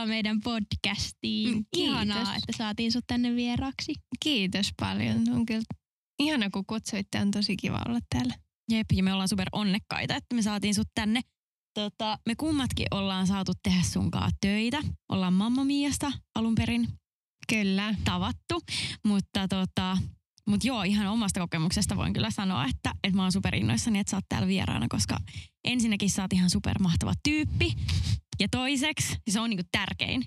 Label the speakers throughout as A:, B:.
A: Tervetuloa meidän podcastiin.
B: Mm, kiitos.
A: Ihanaa, että saatiin sut tänne vieraksi.
B: Kiitos paljon. On kyllä ihana, kun kutsuitte. On tosi kiva olla täällä.
C: Jep, ja me ollaan super onnekkaita, että me saatiin sut tänne. Tota, me kummatkin ollaan saatu tehdä sunkaan töitä. Ollaan Mamma Miasta alun perin
B: Kyllä.
C: tavattu, mutta tota, mut joo, ihan omasta kokemuksesta voin kyllä sanoa, että, että mä oon super innoissani, että sä oot täällä vieraana, koska ensinnäkin sä oot ihan super mahtava tyyppi. Ja toiseksi, se on niinku tärkein,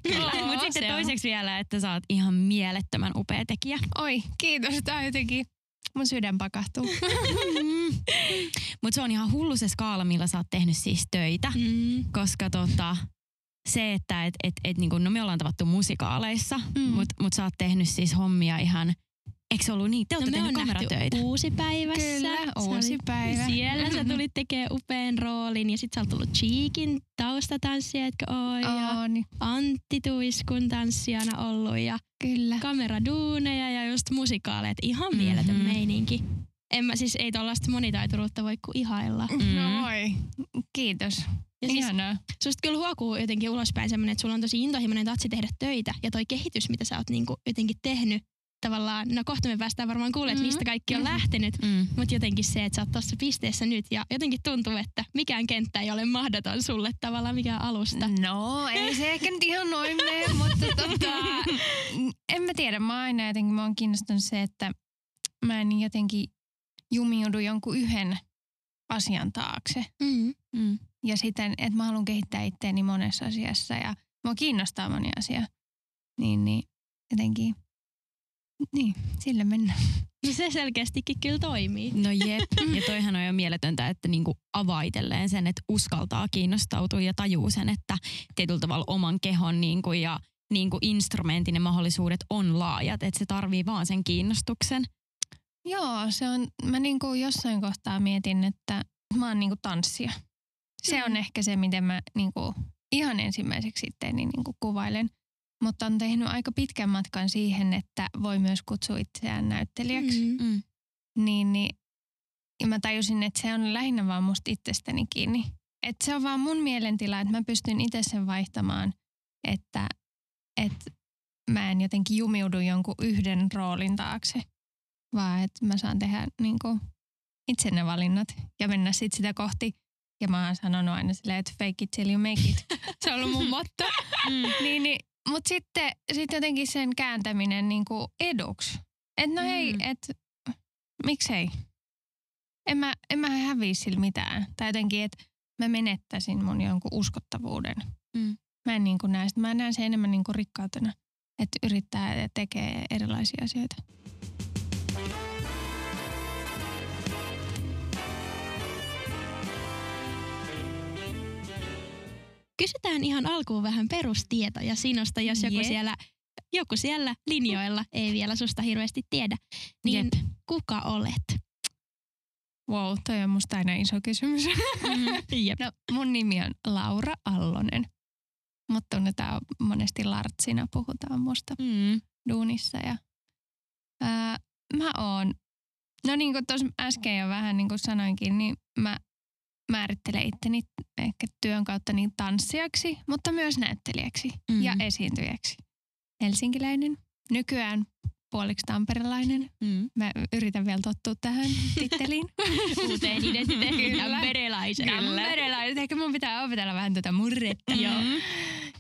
C: Mutta sitten toiseksi vielä, että sä oot ihan mielettömän upea tekijä.
B: Oi, kiitos. Tää on jotenkin... Mun sydän pakahtuu.
C: Mutta se on ihan hullu se skaala, millä sä oot tehnyt siis töitä.
A: Mm.
C: koska tota, se, että et, et, et, niinku, no me ollaan tavattu musikaaleissa,
A: mm.
C: mutta mut sä oot tehnyt siis hommia ihan, eikö se ollut niin? Te
A: No
C: olette tehnyt
A: nähty
C: kameratöitä.
A: uusi päivässä.
B: Kyllä, uusi päivä.
A: Siellä sä tulit tekemään upean roolin ja sit sä oot tullut Cheekin taustatanssija, etkö oo? Ja
B: On,
A: Antti Tuiskun tanssijana ollut ja
B: kyllä.
A: kameraduuneja ja just musikaaleet. Ihan
C: Mhm.
A: mieletön meininki. En mä siis, ei tollaista monitaituruutta voi kuin ihailla.
C: Mm.
B: No oi, kiitos.
A: Ja siis
B: Ihanaa.
A: susta kyllä huokuu jotenkin ulospäin semmoinen, että sulla on tosi intohimoinen tatsi tehdä töitä. Ja toi kehitys, mitä sä oot niinku jotenkin tehnyt, tavallaan, no kohta me päästään varmaan kuulemaan, että
B: Mhm.
A: mistä kaikki on lähtenyt.
C: Mm.
A: Mutta jotenkin se, että sä oot tuossa pisteessä nyt ja jotenkin tuntuu, että mikään kenttä ei ole mahdoton sulle tavallaan mikään alusta.
B: No, ei se ehkä nyt ihan noin mene, mutta tota, en mä tiedä. Mä aina jotenkin, mä oon kiinnostunut se, että mä en jotenkin jumiudu jonkun yhden asian taakse.
A: Mm.
C: Mm.
B: Ja siten, että mä haluan kehittää itteeni monessa asiassa ja mua kiinnostaa moni asia. Niin, niin jotenkin, niin, sille mennään.
A: No se selkeästikin kyllä toimii.
C: No jep, ja toihan on jo mieletöntä, että niinku avaitelleen sen, että uskaltaa kiinnostautua ja tajuu sen, että tietyllä tavalla oman kehon niinku ja niinku instrumentin ja mahdollisuudet on laajat, että se tarvii vaan sen kiinnostuksen.
B: Joo, se on, mä niinku jossain kohtaa mietin, että mä oon niinku tanssija. Se on
A: Mm.
B: ehkä se, miten mä niinku ihan ensimmäiseksi itteeni niinku kuvailen. Mutta on tehnyt aika pitkän matkan siihen, että voi myös kutsua itseään näyttelijäksi.
A: Mm.
C: Mm.
B: Niin, niin ja mä tajusin, että se on lähinnä vaan musta itsestäni kiinni. Että se on vaan mun mielentila, että mä pystyn itse sen vaihtamaan, että, että mä en jotenkin jumiudu jonkun yhden roolin taakse, vaan että mä saan tehdä niin kuin itse ne valinnat ja mennä sitten sitä kohti. Ja mä oon sanonut aina silleen, että fake it till you make it. Se on ollut mun motto.
C: Mm.
B: niin, niin, Mutta sitten sit jotenkin sen kääntäminen niin kuin eduksi. Että no
C: Mm.
B: hei, että miksei. En mä, en mä häviä sillä mitään. Tai jotenkin, että mä menettäisin mun jonkun uskottavuuden.
C: Mm.
B: Mä en niin kuin näe sitä. Mä näen sen enemmän niin kuin rikkautena. Että yrittää ja tekee erilaisia asioita.
A: Kysytään ihan alkuun vähän perustietoja sinusta, jos joku
C: Jep.
A: siellä, joku siellä linjoilla ei vielä susta hirveästi tiedä. Niin
C: Jep.
A: kuka olet?
B: Wow, toi on musta aina iso kysymys.
A: Jep.
B: no, mun nimi on Laura Allonen. Mut tunnetaan monesti Lartsina, puhutaan musta
C: Mm.
B: duunissa. Ja, ää, mä oon, no niin kuin tuossa äsken jo vähän niin kuin sanoinkin, niin mä määrittelen itteni ehkä työn kautta niin tanssijaksi, mutta myös näyttelijäksi
C: Mm.
B: ja esiintyjäksi. Helsinkiläinen, nykyään puoliksi tamperelainen.
C: Mm.
B: Mä yritän vielä tottua tähän titteliin.
A: Uuteen identiteettiin tamperelaisena.
B: Tamperelainen. Ehkä mun pitää opetella vähän tätä murretta.
A: Joo.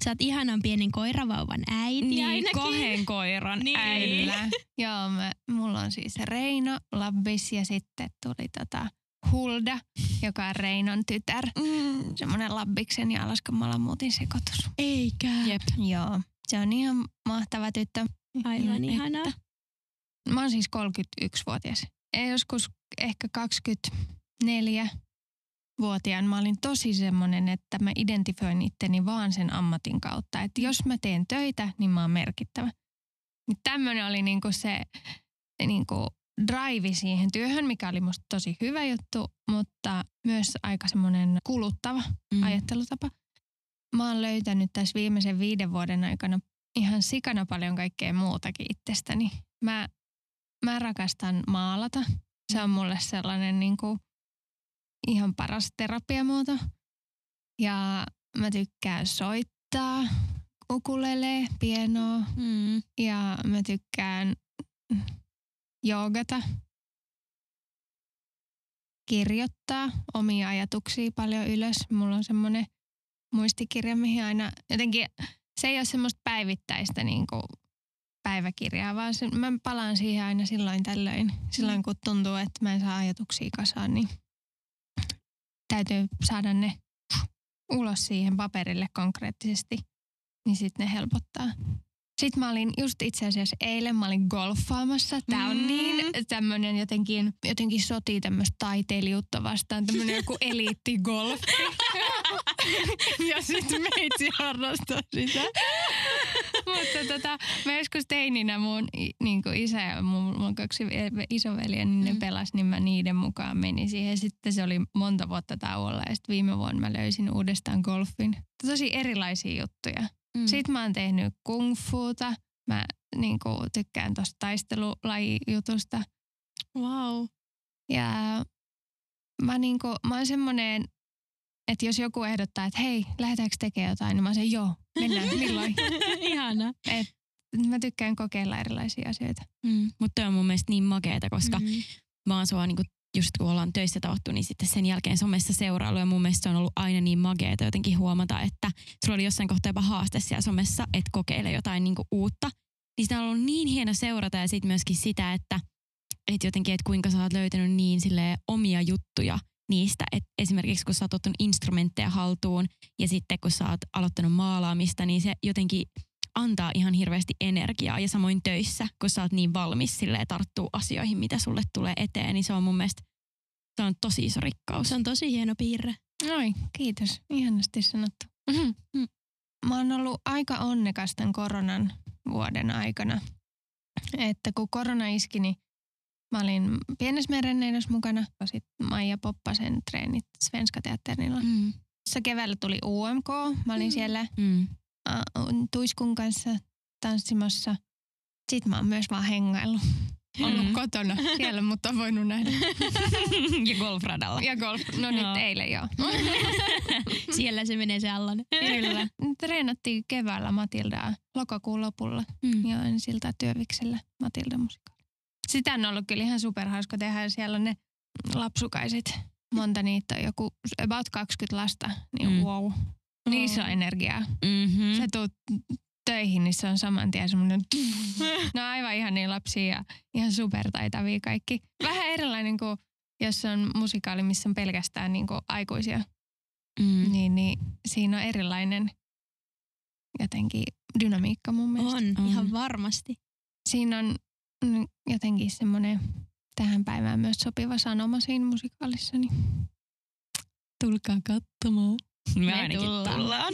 A: Sä oot ihanan pienen koiravauvan äiti
C: Niin,
A: ainakin.
C: kahden koiran
A: Niin.
C: äiti.
B: Kyllä. Joo, mä, mulla on siis Reino Labbis ja sitten tuli tota Hulda, joka on Reinon tytär.
C: Mm.
B: Semmoinen Labbiksen ja Alaskan malamuutin sekoitus.
A: Eikä.
C: Jep.
B: Joo, se on ihan mahtava tyttö.
A: Aivan ihanaa.
B: Mä oon siis 31-vuotias. Ja joskus ehkä 24 vuotiaan mä olin tosi semmonen, että mä identifioin itteni vaan sen ammatin kautta. Että jos mä teen töitä, niin mä oon merkittävä. Niin tämmönen oli niinku se niinku drive siihen työhön, mikä oli musta tosi hyvä juttu, mutta myös aika semmoinen kuluttava
C: Mm.
B: ajattelutapa. Mä oon löytänyt tässä viimeisen viiden vuoden aikana ihan sikana paljon kaikkea muutakin itsestäni. Mä, mä rakastan maalata. Se on mulle sellainen niin kuin ihan paras terapiamuoto. Ja mä tykkään soittaa ukulele, pianoa
C: Mm.
B: ja mä tykkään joogata, kirjoittaa omia ajatuksia paljon ylös. Mulla on semmoinen muistikirja, mihin aina jotenkin, se ei ole semmoista päivittäistä niin kuin päiväkirjaa, vaan se, mä palaan siihen aina silloin tällöin. Silloin kun tuntuu, että mä en saa ajatuksia kasaan, niin täytyy saada ne ulos siihen paperille konkreettisesti, niin sitten ne helpottaa. Sitten mä olin just itse asiassa eilen, mä olin golfaamassa. Tää on
C: Mm.
B: niin tämmönen jotenkin, jotenkin sotii tämmöistä taiteilijuutta vastaan, tämmönen joku eliittigolfi. ja sitten meitsi harrastaa sitä. Mutta tota, mä joskus teininä mun niinku isä ja mun, mun kaksi ve- isoveliä, niin ne
C: Mm.
B: pelas, niin mä niiden mukaan menin siihen. Sitten se oli monta vuotta tauolla ja sitten viime vuonna mä löysin uudestaan golfin. Tosi erilaisia juttuja.
C: Mm.
B: Sitten mä oon tehnyt kung fuuta. Mä niin kuin, tykkään tosta taistelulajijutusta.
A: Wow.
B: Ja mä, niin kuin, mä oon semmonen, että jos joku ehdottaa, että hei, lähdetäänkö tekemään jotain, niin mä sanon joo, mennään, milloin.
A: Ihana.
B: Mä tykkään kokeilla erilaisia asioita.
C: Mm. Mutta on mun mielestä niin makeeta, koska mm.
A: Mm.
C: mä oon sua niinku, just kun ollaan töissä tavattu, niin sitten sen jälkeen somessa seurailu ja mun mielestä se on ollut aina niin makeeta jotenkin huomata, että sulla oli jossain kohtaa jopa haaste siellä somessa, että kokeile jotain niinku uutta. Niin sitä on ollut niin hieno seurata ja sitten myöskin sitä, että et jotenkin, että kuinka sä oot löytänyt niin silleen omia juttuja niistä. Et esimerkiksi kun sä oot ottanut instrumentteja haltuun ja sitten kun sä oot aloittanut maalaamista, niin se jotenkin antaa ihan hirveästi energiaa ja samoin töissä, kun sä oot niin valmis silleen tarttuu asioihin, mitä sulle tulee eteen, niin se on mun mielestä se on tosi iso rikkaus.
A: Se on tosi hieno piirre.
B: Oi, kiitos. Ihanasti sanottu.
C: Mhm.
B: Mä oon ollut aika onnekas tämän koronan vuoden aikana. Että kun korona iski, niin mä olin pienessä merenneidossa mukana. Sitten Maija Poppasen treenit Svenska Teatterilla.
C: Mm.
B: Tuossa keväällä tuli UMK. Mä olin
A: Mm.
B: siellä
C: Mm.
B: Ä, Tuiskun kanssa tanssimassa. Sitten mä oon myös vaan hengaillut. Ollut
C: Mm.
B: kotona siellä, mutta on voinut nähdä.
C: ja golfradalla.
B: Ja golf. No nyt eilen joo.
A: Siellä se menee se allan.
B: Kyllä. Treenattiin keväällä Matildaa lokakuun lopulla
C: Mm.
B: ja siltä työviksellä Matilda musikaali. Sitä on ollut kyllä ihan superhauska tehdä. Siellä on ne lapsukaiset. Monta niitä on joku about 20 lasta. Niin
C: Mm.
B: wow. Niissä on energiaa.
C: Mm-hmm.
B: Sä tuut töihin, niin se on saman tien semmoinen... No aivan ihan niin lapsia ja ihan supertaitavia kaikki. Vähän erilainen kuin jos on musikaali, missä on pelkästään niin kuin aikuisia.
C: Mm.
B: Niin, niin siinä on erilainen jotenkin dynamiikka mun mielestä.
A: On,
C: On.
A: ihan varmasti.
B: Siinä on jotenkin semmoinen tähän päivään myös sopiva sanoma siinä musikaalissa. Niin tulkaa katsomaan.
C: Me,
A: Me
C: ainakin
A: tullaan.
C: tullaan.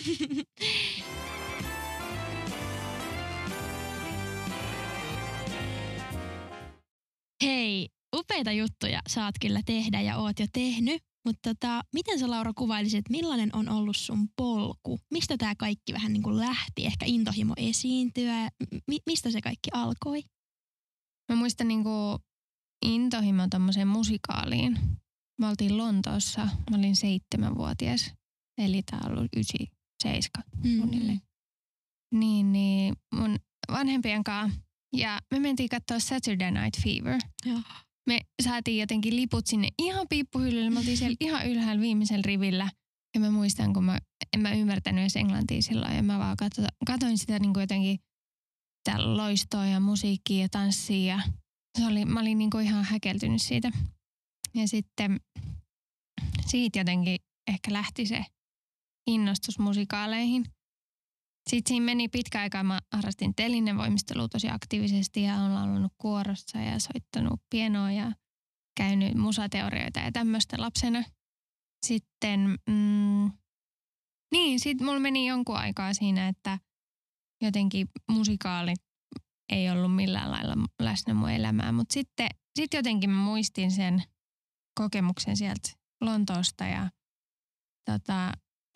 A: Hei, upeita juttuja saat kyllä tehdä ja oot jo tehnyt. Mutta tota, miten sä Laura kuvailisit, että millainen on ollut sun polku? Mistä tämä kaikki vähän niin kuin lähti? Ehkä intohimo esiintyä? Mi- mistä se kaikki alkoi?
B: Mä muistan niinku intohimo tommoseen musikaaliin. Me oltiin Lontoossa, mä olin seitsemänvuotias. Eli tää on ollut ysi, seiska suunnilleen. Niin, niin mun vanhempien kanssa. Ja me mentiin katsoa Saturday Night Fever.
A: Joo.
B: Me saatiin jotenkin liput sinne ihan piippuhyllylle. Me oltiin siellä ihan ylhäällä viimeisellä rivillä. Ja mä muistan, kun mä, en mä ymmärtänyt edes englantia silloin. Ja mä vaan katso, katoin sitä niin kuin jotenkin täällä loistoa ja musiikkia ja tanssia. Ja se oli, mä olin niin kuin ihan häkeltynyt siitä. Ja sitten siitä jotenkin ehkä lähti se innostus musikaaleihin. Sitten siinä meni pitkä aika. Mä harrastin telinevoimistelua tosi aktiivisesti ja olen laulunut kuorossa ja soittanut pienoa ja käynyt musateorioita ja tämmöistä lapsena. Sitten, mm, niin, sitten mulla meni jonkun aikaa siinä, että jotenkin musikaalit ei ollut millään lailla läsnä mun elämää. Mutta sitten sit jotenkin mä muistin sen kokemuksen sieltä Lontoosta ja tota,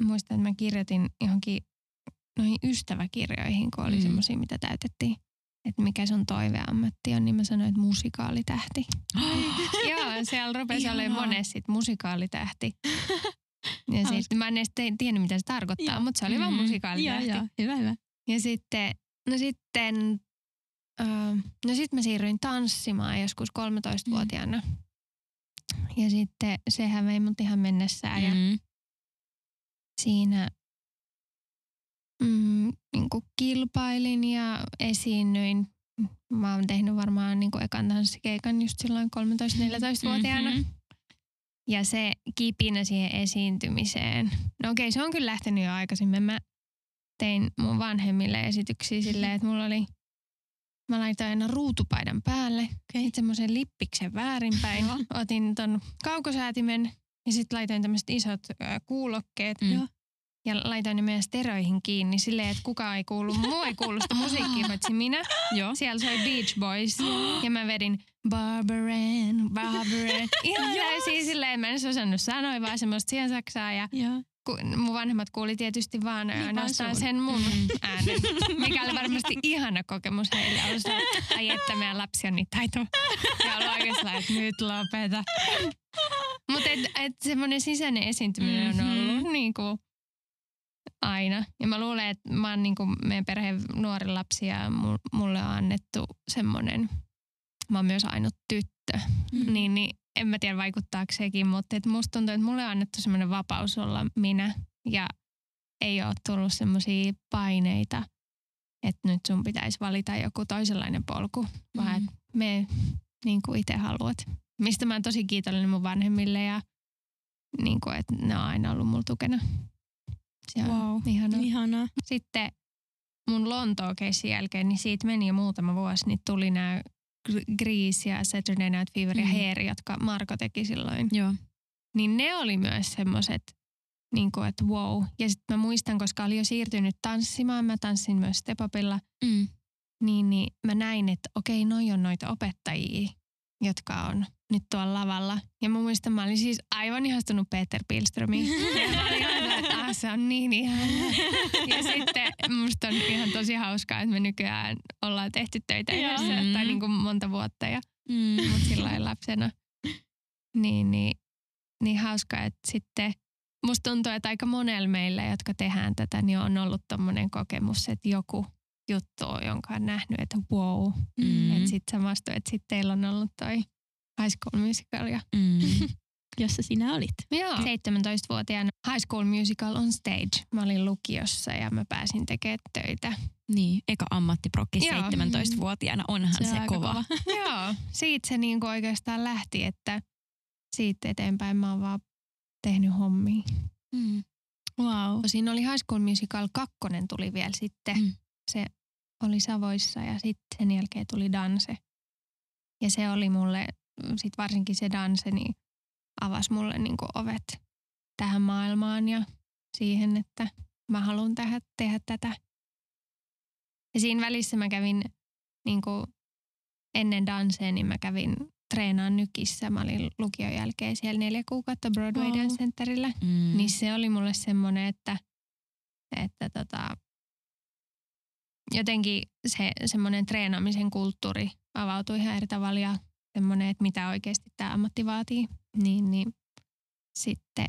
B: muistan, että mä kirjoitin johonkin noihin ystäväkirjoihin, kun oli
C: Mm.
B: mm. semmoisia, mitä täytettiin. Että mikä sun toiveammatti on, niin mä sanoin, että musikaalitähti. Joo, siellä rupesi olemaan monessa sit musikaalitähti. Ja sitten mä en edes tiennyt, mitä se tarkoittaa, mutta se oli vaan
C: Mm.
B: musikaalilehti.
A: Joo, joo. Hyvä, hyvä.
B: Ja sitten, no sitten, öö, no sitten mä siirryin tanssimaan joskus 13-vuotiaana. Ja sitten sehän vei mut ihan mennessään ja
C: Mm.
B: Siinä mm, niin kilpailin ja esiinnyin. Mä oon tehnyt varmaan niin ekan tanssikeikan just silloin 13-14-vuotiaana.
C: Mhm.
B: Ja se kipinä siihen esiintymiseen. No okei, se on kyllä lähtenyt jo aikaisemmin. Mä tein mun vanhemmille esityksiä silleen, että mulla oli, mä laitoin aina ruutupaidan päälle, okay. semmoisen lippiksen väärinpäin. Otin ton kaukosäätimen ja sitten laitoin tämmöiset isot ö, kuulokkeet.
C: Mm.
B: Ja laitoin ne meidän steroihin kiinni silleen, että kukaan ei kuulu, muu ei kuulu sitä musiikkia, paitsi minä.
C: Joo.
B: Siellä soi Beach Boys ja mä vedin Barbaren, Barbaren. Ihan täysin silleen, mä en osannut sanoa, vaan semmoista siensaksaa. Ja
A: Joo.
B: Ku, mun vanhemmat kuuli tietysti vaan
A: Niin,
B: ainoastaan sen mun äänen, mikä oli varmasti ihana kokemus heille. Oli se, että ai että meidän lapsi on niin taitava. Ja ollut oikeastaan, että nyt lopeta. Mutta et, et semmoinen sisäinen esiintyminen on ollut niin kuin aina. Ja mä luulen, että mä oon niin kuin meidän perheen nuori lapsi ja mu- mulle on annettu semmoinen, mä oon myös ainut tyttö,
A: Mm.
B: niin, niin en mä tiedä vaikuttaako sekin, mutta et musta tuntuu, että mulle on annettu semmoinen vapaus olla minä ja ei ole tullut semmoisia paineita, että nyt sun pitäisi valita joku toisenlainen polku, vaan
C: Mm.
B: että me niin kuin itse haluat. Mistä mä oon tosi kiitollinen mun vanhemmille ja niin kuin, että ne on aina ollut mulla tukena. Se on
A: Wow.
B: ihanaa.
A: Ihanaa.
B: Sitten mun Lontoon jälkeen, niin siitä meni jo muutama vuosi, niin tuli nämä Grease ja Saturday Night Fever ja
C: Mm.
B: Hair, jotka Marko teki silloin.
C: Joo.
B: Niin ne oli myös semmoiset, niin kuin, että wow. Ja sitten mä muistan, koska oli jo siirtynyt tanssimaan, mä tanssin myös Stepopilla,
C: Mm.
B: niin, niin mä näin, että okei, noi on noita opettajia, jotka on nyt tuolla lavalla. Ja mä muistan, mä olin siis aivan ihastunut Peter Pilströmiin. Se on niin ihana. Ja sitten musta on ihan tosi hauskaa, että me nykyään ollaan tehty töitä
A: Joo.
B: yhdessä,
C: Mm.
B: tai niin kuin monta vuotta ja
C: Mm.
B: mut sillä lapsena. Niin, niin, niin hauskaa, että sitten musta tuntuu, että aika monella meillä, jotka tehdään tätä, niin on ollut tommonen kokemus, että joku juttu on, jonka on nähnyt, että wow.
C: Mm.
B: Että sitten samasta, että sitten teillä on ollut toi High School Musical. Ja,
C: Mm.
A: Jossa sinä olit.
B: joo. 17-vuotiaana High School Musical on stage. Mä olin lukiossa ja mä pääsin tekemään töitä.
C: Niin, eka ammattiprokki
B: Joo.
C: 17-vuotiaana, onhan se,
A: on aika
C: kova.
B: joo, siitä se niinku oikeastaan lähti, että siitä eteenpäin mä oon vaan tehnyt hommia.
C: Mm.
A: Wow.
B: Siinä oli High School Musical 2 tuli vielä sitten.
C: Mm.
B: Se oli Savoissa ja sitten sen jälkeen tuli Danse. Ja se oli mulle, sit varsinkin se Danse, niin avasi mulle niinku ovet tähän maailmaan ja siihen, että mä haluan tehdä, tehdä tätä. Ja siinä välissä mä kävin niinku ennen Dansea, niin mä kävin treenaan nykissä. Mä olin lukion jälkeen siellä neljä kuukautta Broadway
A: Wow.
B: Dance Centerillä.
C: Mm.
B: Niin se oli mulle semmoinen, että, että tota, jotenkin se semmoinen treenaamisen kulttuuri avautui ihan eri tavalla ja semmoinen, että mitä oikeasti tämä ammatti vaatii, niin, niin sitten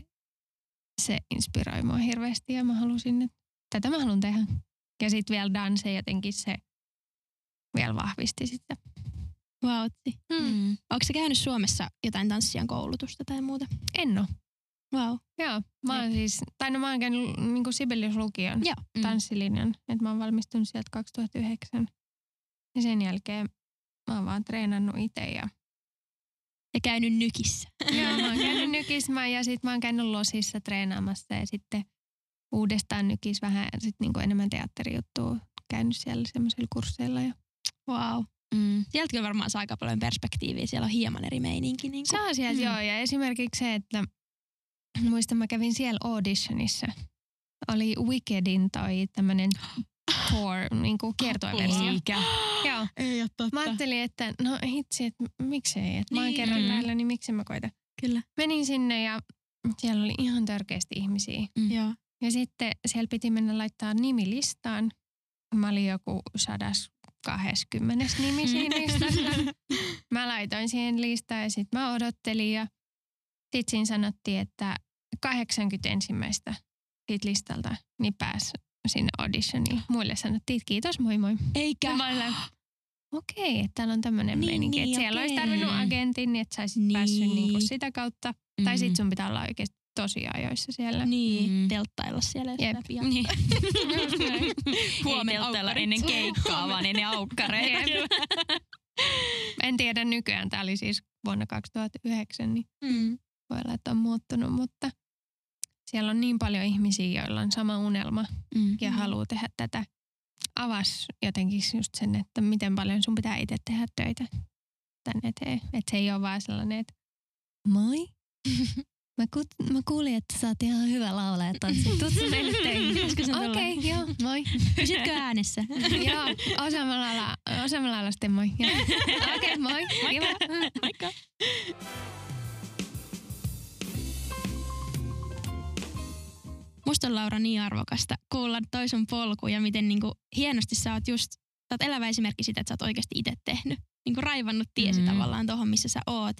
B: se inspiroi mua hirveästi ja mä halusin, että tätä mä haluan tehdä. Ja sitten vielä danse jotenkin se vielä vahvisti sitä.
A: Vautsi.
C: Mm.
A: Onko sä käynyt Suomessa jotain tanssijan koulutusta tai muuta?
B: En oo.
A: Wow.
B: Joo, mä oon siis, tai no mä oon käynyt niin Sibelius lukion.
A: Joo.
C: Mm.
B: tanssilinjan. Että mä oon valmistunut sieltä 2009. Ja sen jälkeen mä oon vaan treenannut itse. Ja,
A: Ja käynyt nykissä.
B: ja mä oon käynyt nykismään ja sit mä oon käynyt losissa treenaamassa ja sitten uudestaan nykis vähän sit niinku enemmän teatterijuttua. Käynyt siellä semmoisilla kursseilla. Ja...
A: Wow.
C: Mm.
A: Sieltä kyllä varmaan saa aika paljon perspektiiviä. Siellä on hieman eri meininki. Niin
B: Se on sieltä
A: mm.
B: joo. Ja esimerkiksi se, että muistan mä kävin siellä auditionissa. Oli Wickedin toi tämmönen tour, niinku kiertoeversio.
C: Eikä.
B: Joo.
A: Ei ole totta.
B: Mä ajattelin, että no hitsi, että miksei. Että mä oon
A: Niin.
B: kerran
C: Mm.
B: täällä, niin miksi mä koitan.
A: Kyllä.
B: Menin sinne ja siellä oli ihan törkeästi ihmisiä.
C: Mm.
A: Joo.
B: Ja sitten siellä piti mennä laittaa nimi listaan. Mä olin joku 120 nimi siinä listassa. Mä laitoin siihen listaan ja sitten mä odottelin ja sitten siinä sanottiin, että 80 ensimmäistä siitä listalta, niin pääsi sinne auditioniin. Muille sanottiin, että kiitos, moi moi.
A: Eikä.
B: Ja mä olin, okei, että täällä on tämmöinen
A: Niin,
B: meininki,
A: niin,
B: että siellä olisi
A: okei.
B: tarvinnut agentin, niin että saisit
A: Niin.
B: päässyt niinku sitä kautta. Tai
C: Mhm.
B: sit sun pitää olla oikeasti tosi ajoissa siellä.
A: Niin,
C: Mm.
A: telttailla siellä
B: Jep.
A: pian.
C: Niin.
A: Huomenna
C: telttailla ennen keikkaa, vaan ennen aukkareita.
B: En tiedä nykyään, tämä oli siis vuonna 2009, niin
A: Mm.
B: voi olla, että on muuttunut, mutta siellä on niin paljon ihmisiä, joilla on sama unelma
C: Mm.
B: ja
A: Mm.
B: haluaa tehdä tätä. Avas jotenkin just sen, että miten paljon sun pitää itse tehdä töitä tän eteen. Että se ei ole vaan sellainen, että moi. Mä, ku- mä kuulin, että sä oot ihan hyvä laulaja tanssi. Tuutko meille töihin? Okei, okay, joo, moi.
A: Pysytkö äänessä?
B: joo, osaamalla lailla, osaamalla lailla sitten moi. Okei, okay, moi. Kiva.
A: Moikka. Musta on Laura niin arvokasta kuulla toi sun polku ja miten niinku hienosti sä oot just, sä oot elävä esimerkki siitä, että sä oot oikeasti itse tehnyt. Niinku raivannut tiesi
C: Mm.
A: mm. tavallaan tohon, missä sä oot.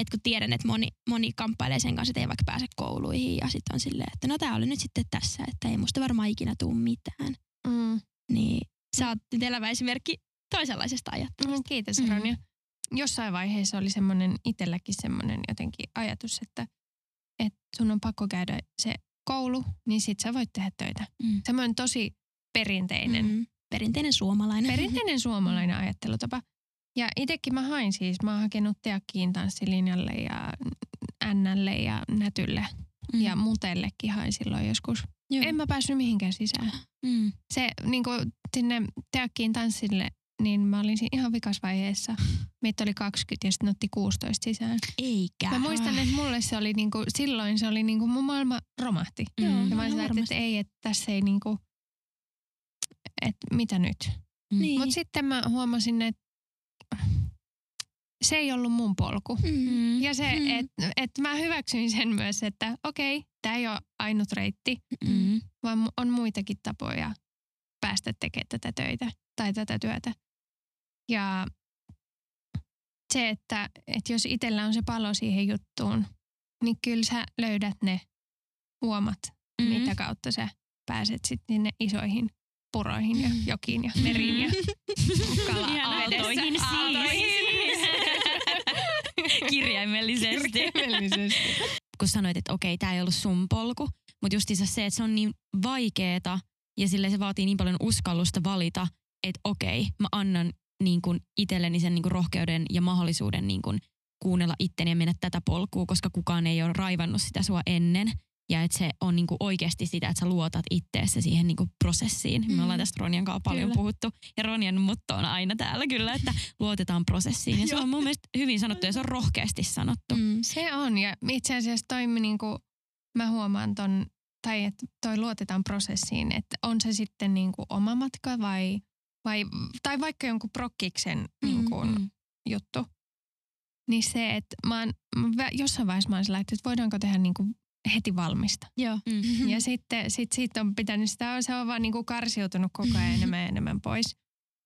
A: Et kun tiedän, että moni, moni kamppailee sen kanssa, että ei vaikka pääse kouluihin ja sitten on silleen, että no tää oli nyt sitten tässä, että ei musta varmaan ikinä tuu mitään.
B: Mm.
A: Niin sä oot nyt elävä esimerkki toisenlaisesta ajattelusta.
B: Mm, Kiitos
C: Mm.
B: Ronja. Jossain vaiheessa oli semmoinen itselläkin semmoinen jotenkin ajatus, että, että sun on pakko käydä se koulu, niin sit sä voit tehdä töitä.
C: Mm.
B: Semmoinen tosi perinteinen, mm.
A: Mm. Perinteinen suomalainen.
B: perinteinen suomalainen ajattelutapa. Ja itsekin mä hain siis, mä oon hakenut teakkiin tanssilinjalle ja NL ja Nätylle
C: Mm.
B: ja Mutellekin hain silloin joskus.
A: Joo.
B: En mä päässyt mihinkään sisään.
C: Mm.
B: Se niin sinne teakkiin tanssille, niin mä olin siinä ihan vikasvaiheessa. Meitä oli 20 ja sitten otti 16 sisään.
A: Eikä.
B: Mä muistan, että mulle se oli niinku, silloin se oli niinku, mun maailma romahti.
C: Mm.
B: Ja mä olin että, ei, että tässä ei niinku, että mitä nyt.
A: Niin.
B: Mutta sitten mä huomasin, että se ei ollut mun polku.
A: Mm.
C: Mm.
B: Ja se,
A: Mm.
B: että et mä hyväksyin sen myös, että okei, tämä ei ole ainut reitti,
C: Mm.
B: vaan on muitakin tapoja päästä tekemään tätä töitä tai tätä työtä. Ja se, että, että jos itsellä on se palo siihen juttuun, niin kyllä sä löydät ne huomat,
C: Mm.
B: mm. mitä kautta sä pääset sitten sinne isoihin puroihin ja jokiin ja meriin ja kala
C: Ihan
B: vedessä.
C: aaltoihin siis.
B: Aaltoihin.
C: Kirjaimellisesti.
B: Kirjaimellisesti.
C: kun sanoit, että okei, tämä ei ollut sun polku, mutta justiinsa se, että se on niin vaikeeta ja sille se vaatii niin paljon uskallusta valita, että okei, mä annan niin kuin itselleni sen niin kuin rohkeuden ja mahdollisuuden niin kuin kuunnella itteni ja mennä tätä polkua, koska kukaan ei ole raivannut sitä sua ennen. Ja että se on niinku oikeasti sitä, että sä luotat itteessä siihen niinku prosessiin. Mm. Me ollaan tästä Ronjan kanssa paljon
A: Kyllä.
C: puhuttu. Ja Ronjan motto on aina täällä kyllä, että luotetaan prosessiin. Ja se on mun mielestä hyvin sanottu ja se on rohkeasti sanottu.
A: Mm.
B: Se on ja itse asiassa toimi niin kuin mä huomaan ton, tai että toi luotetaan prosessiin, että on se sitten niin kuin oma matka vai, vai, tai vaikka jonkun prokkiksen niin kuin
C: Mm.
B: juttu. Niin se, että mä oon, jossain vaiheessa mä oon sillä, että voidaanko tehdä niin kuin heti valmista.
A: Joo.
C: Mm.
B: Ja sitten sit siitä on pitänyt sitä, se on vaan niin kuin karsiutunut koko ajan enemmän ja enemmän pois.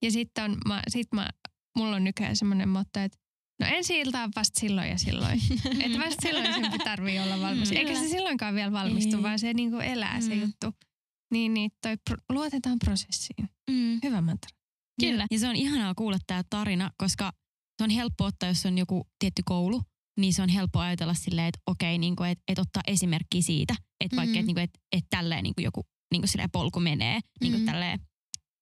B: Ja sitten on, mä, sit mä, mulla on nykyään semmoinen motto, että no ensi ilta on vasta silloin ja silloin. että vasta silloin sen tarvii olla valmis.
C: Mm.
B: Eikä se silloinkaan vielä valmistu,
C: Ei.
B: vaan se niinku elää se
C: Mm.
B: juttu. Niin, niin toi pro- luotetaan prosessiin.
C: Mm.
B: Hyvä mantra.
A: Kyllä.
C: Ja se on ihanaa kuulla tämä tarina, koska se on helppo ottaa, jos on joku tietty koulu, niin se on helppo ajatella silleen, että okei, niin kuin, että, että ottaa esimerkkiä siitä, että vaikka,
A: Mhm.
C: että, niin kuin, että, että tälleen niin kuin joku niin kuin polku menee, niin kuin
A: Mhm.
C: tälleen,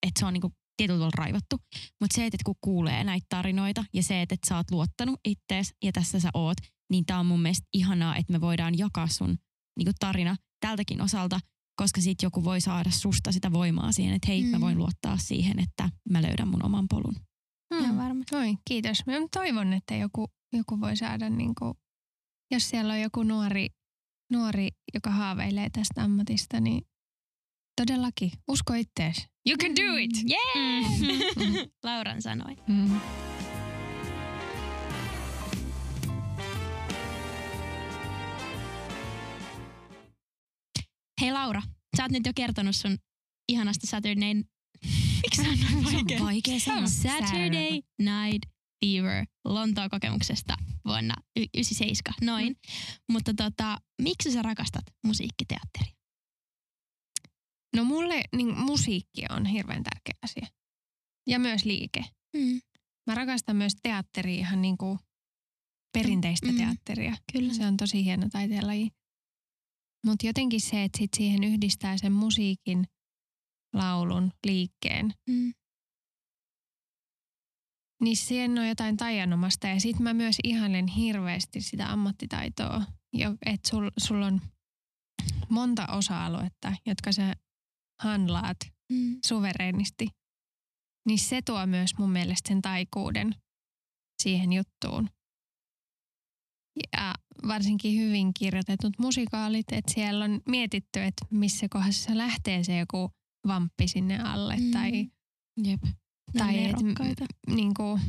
C: että se on niin kuin tietyllä tavalla raivattu. Mutta se, että kun kuulee näitä tarinoita ja se, että, että sä oot luottanut ittees ja tässä sä oot, niin tämä on mun mielestä ihanaa, että me voidaan jakaa sun niin kuin tarina tältäkin osalta, koska sitten joku voi saada susta sitä voimaa siihen, että hei, mä
A: Mm.
C: voin luottaa siihen, että mä löydän mun oman polun.
A: Ihan varmasti.
B: Oi, kiitos. Mä toivon, että joku, joku voi saada, niin kuin, jos siellä on joku nuori, nuori, joka haaveilee tästä ammatista, niin todellakin usko ittees. You can do it!
A: Yeah!
B: Mm.
A: Lauran sanoi.
B: Mm.
A: Hei Laura, sä oot nyt jo kertonut sun ihanasta Saturday... Miksi
C: Se
A: vaikea?
C: on vaikea sanoa.
A: Saturday Night Fever Lontoon kokemuksesta vuonna y- 97, noin. Mm. Mutta tota, miksi sä rakastat musiikkiteatteria?
B: No mulle niin musiikki on hirveän tärkeä asia. Ja myös liike.
A: Mm.
B: Mä rakastan myös teatteria ihan niin kuin perinteistä
A: mm.
B: teatteria.
A: Kyllä.
B: Se on tosi hieno taiteenlaji. Mutta jotenkin se, että sit siihen yhdistää sen musiikin, laulun, liikkeen,
A: Mm.
B: niin siinä on jotain taianomasta. Ja sitten mä myös ihailen hirveästi sitä ammattitaitoa, että sul, sul on monta osa-aluetta, jotka sä handlaat
A: Mm.
B: suvereenisti. Niin se tuo myös mun mielestä sen taikuuden siihen juttuun. Ja varsinkin hyvin kirjoitetut musikaalit, että siellä on mietitty, että missä kohdassa lähtee se joku vamppi sinne alle
A: Mm.
B: tai,
C: Jep.
B: Tai et, niin kuin,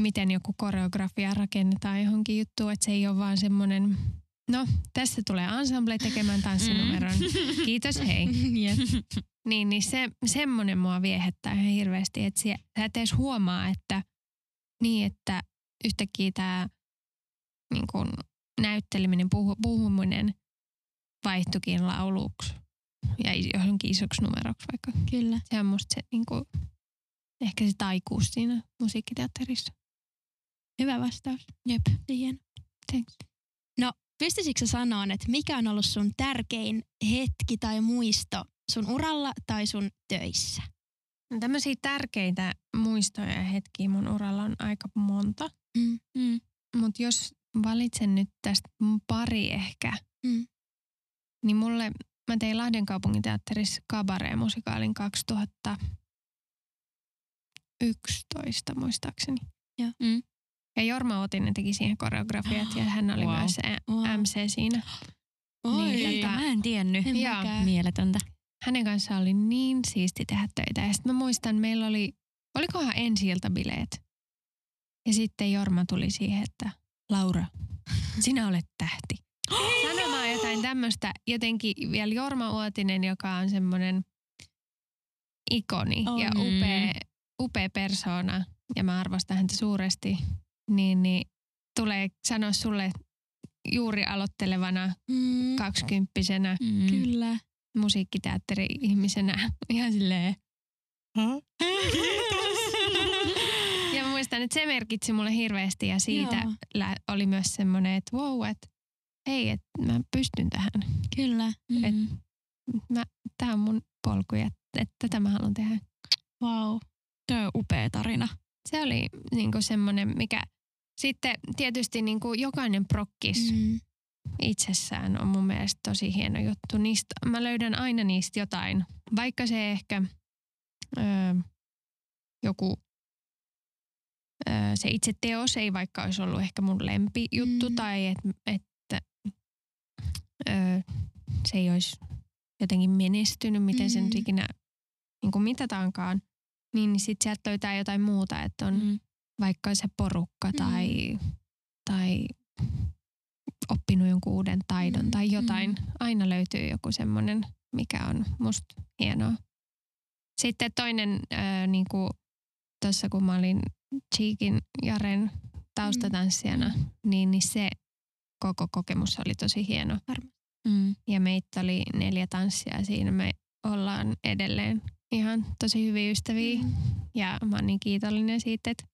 B: miten joku koreografia rakennetaan johonkin juttuun, että se ei ole vaan semmoinen, no tässä tulee ensemble tekemään tanssinumeron, kiitos hei.
A: Jep.
B: Niin, niin se, semmoinen mua viehättää ihan hirveästi, että sä et edes huomaa, että niin, että yhtäkkiä tämä niin kun, näytteleminen, puhu, puhuminen vaihtuikin lauluksi ja johonkin isoksi numeroksi vaikka.
A: Kyllä.
B: Se on musta se, niin kun, ehkä se taikuus siinä musiikkiteatterissa.
A: Hyvä vastaus.
C: Jep.
A: Hieno.
B: Thanks.
A: No, pystyisikö sä sanoa, että mikä on ollut sun tärkein hetki tai muisto sun uralla tai sun töissä?
B: No, tämmöisiä tärkeitä muistoja ja hetkiä mun uralla on aika monta.
A: Mm.
C: Mm.
B: Mutta jos valitsen nyt tästä pari ehkä,
A: Mm.
B: niin mulle, mä tein Lahden kaupunginteatterissa Cabaret-musikaalin 2011 muistaakseni.
A: Joo.
C: Mm.
B: Ja Jorma Otinen teki siihen koreografiat ja hän oli
C: Wow.
B: myös
A: Wow.
B: MC siinä.
A: Oi.
B: Niin,
C: Tota, mä en tiennyt.
A: En
B: Joo.
C: Mieletöntä.
B: Hänen kanssaan oli niin siisti tehdä töitä. Ja sitten mä muistan, meillä oli, olikohan ensi bileet. Ja sitten Jorma tuli siihen, että Laura, sinä olet tähti. Sanomaan jotain tämmöistä, jotenkin vielä Jorma Uotinen, joka on semmoinen ikoni
A: On.
B: ja upea, upea persona, ja mä arvostan häntä suuresti, niin, niin tulee sanoa sulle juuri aloittelevana
A: Mm.
B: kaksikymppisenä
C: Mm.
A: Kyllä.
B: musiikkiteatteri-ihmisenä ihan silleen. Ja mä muistan, että se merkitsi mulle hirveästi ja siitä
A: Joo.
B: lä- oli myös semmoinen, että wow, että hei, että mä pystyn tähän.
A: Kyllä.
C: Mm.
B: Mä, tää on mun polku ja että tätä mä haluan tehdä.
A: Wow.
C: Tuo on upea tarina.
B: Se oli niinku semmoinen, mikä sitten tietysti niinku jokainen prokkis mm.
A: Mm.
B: itsessään on mun mielestä tosi hieno juttu. Niistä, mä löydän aina niistä jotain, vaikka se ehkä öö, joku se itse teos ei vaikka olisi ollut ehkä mun lempijuttu
A: Mm.
B: tai et, että öö, se ei olisi jotenkin menestynyt, miten se nyt
A: Mm.
B: ikinä niin kuin mitataankaan, niin, niin sitten sieltä löytää jotain muuta, että on
C: Mm.
B: vaikka se porukka tai, tai oppinut jonkun uuden taidon
A: Mm,
B: tai jotain.
A: mm.
B: Aina löytyy joku semmoinen, mikä on musta hienoa. Sitten toinen, äh, niin kuin tuossa kun mä olin Cheekin Jaren taustatanssijana,
A: Mm.
B: niin, niin se koko kokemus oli tosi hieno.
C: Mm.
B: Ja meitä oli neljä tanssia siinä. Me ollaan edelleen ihan tosi hyviä ystäviä.
A: Mm.
B: Ja mä oon niin kiitollinen siitä, että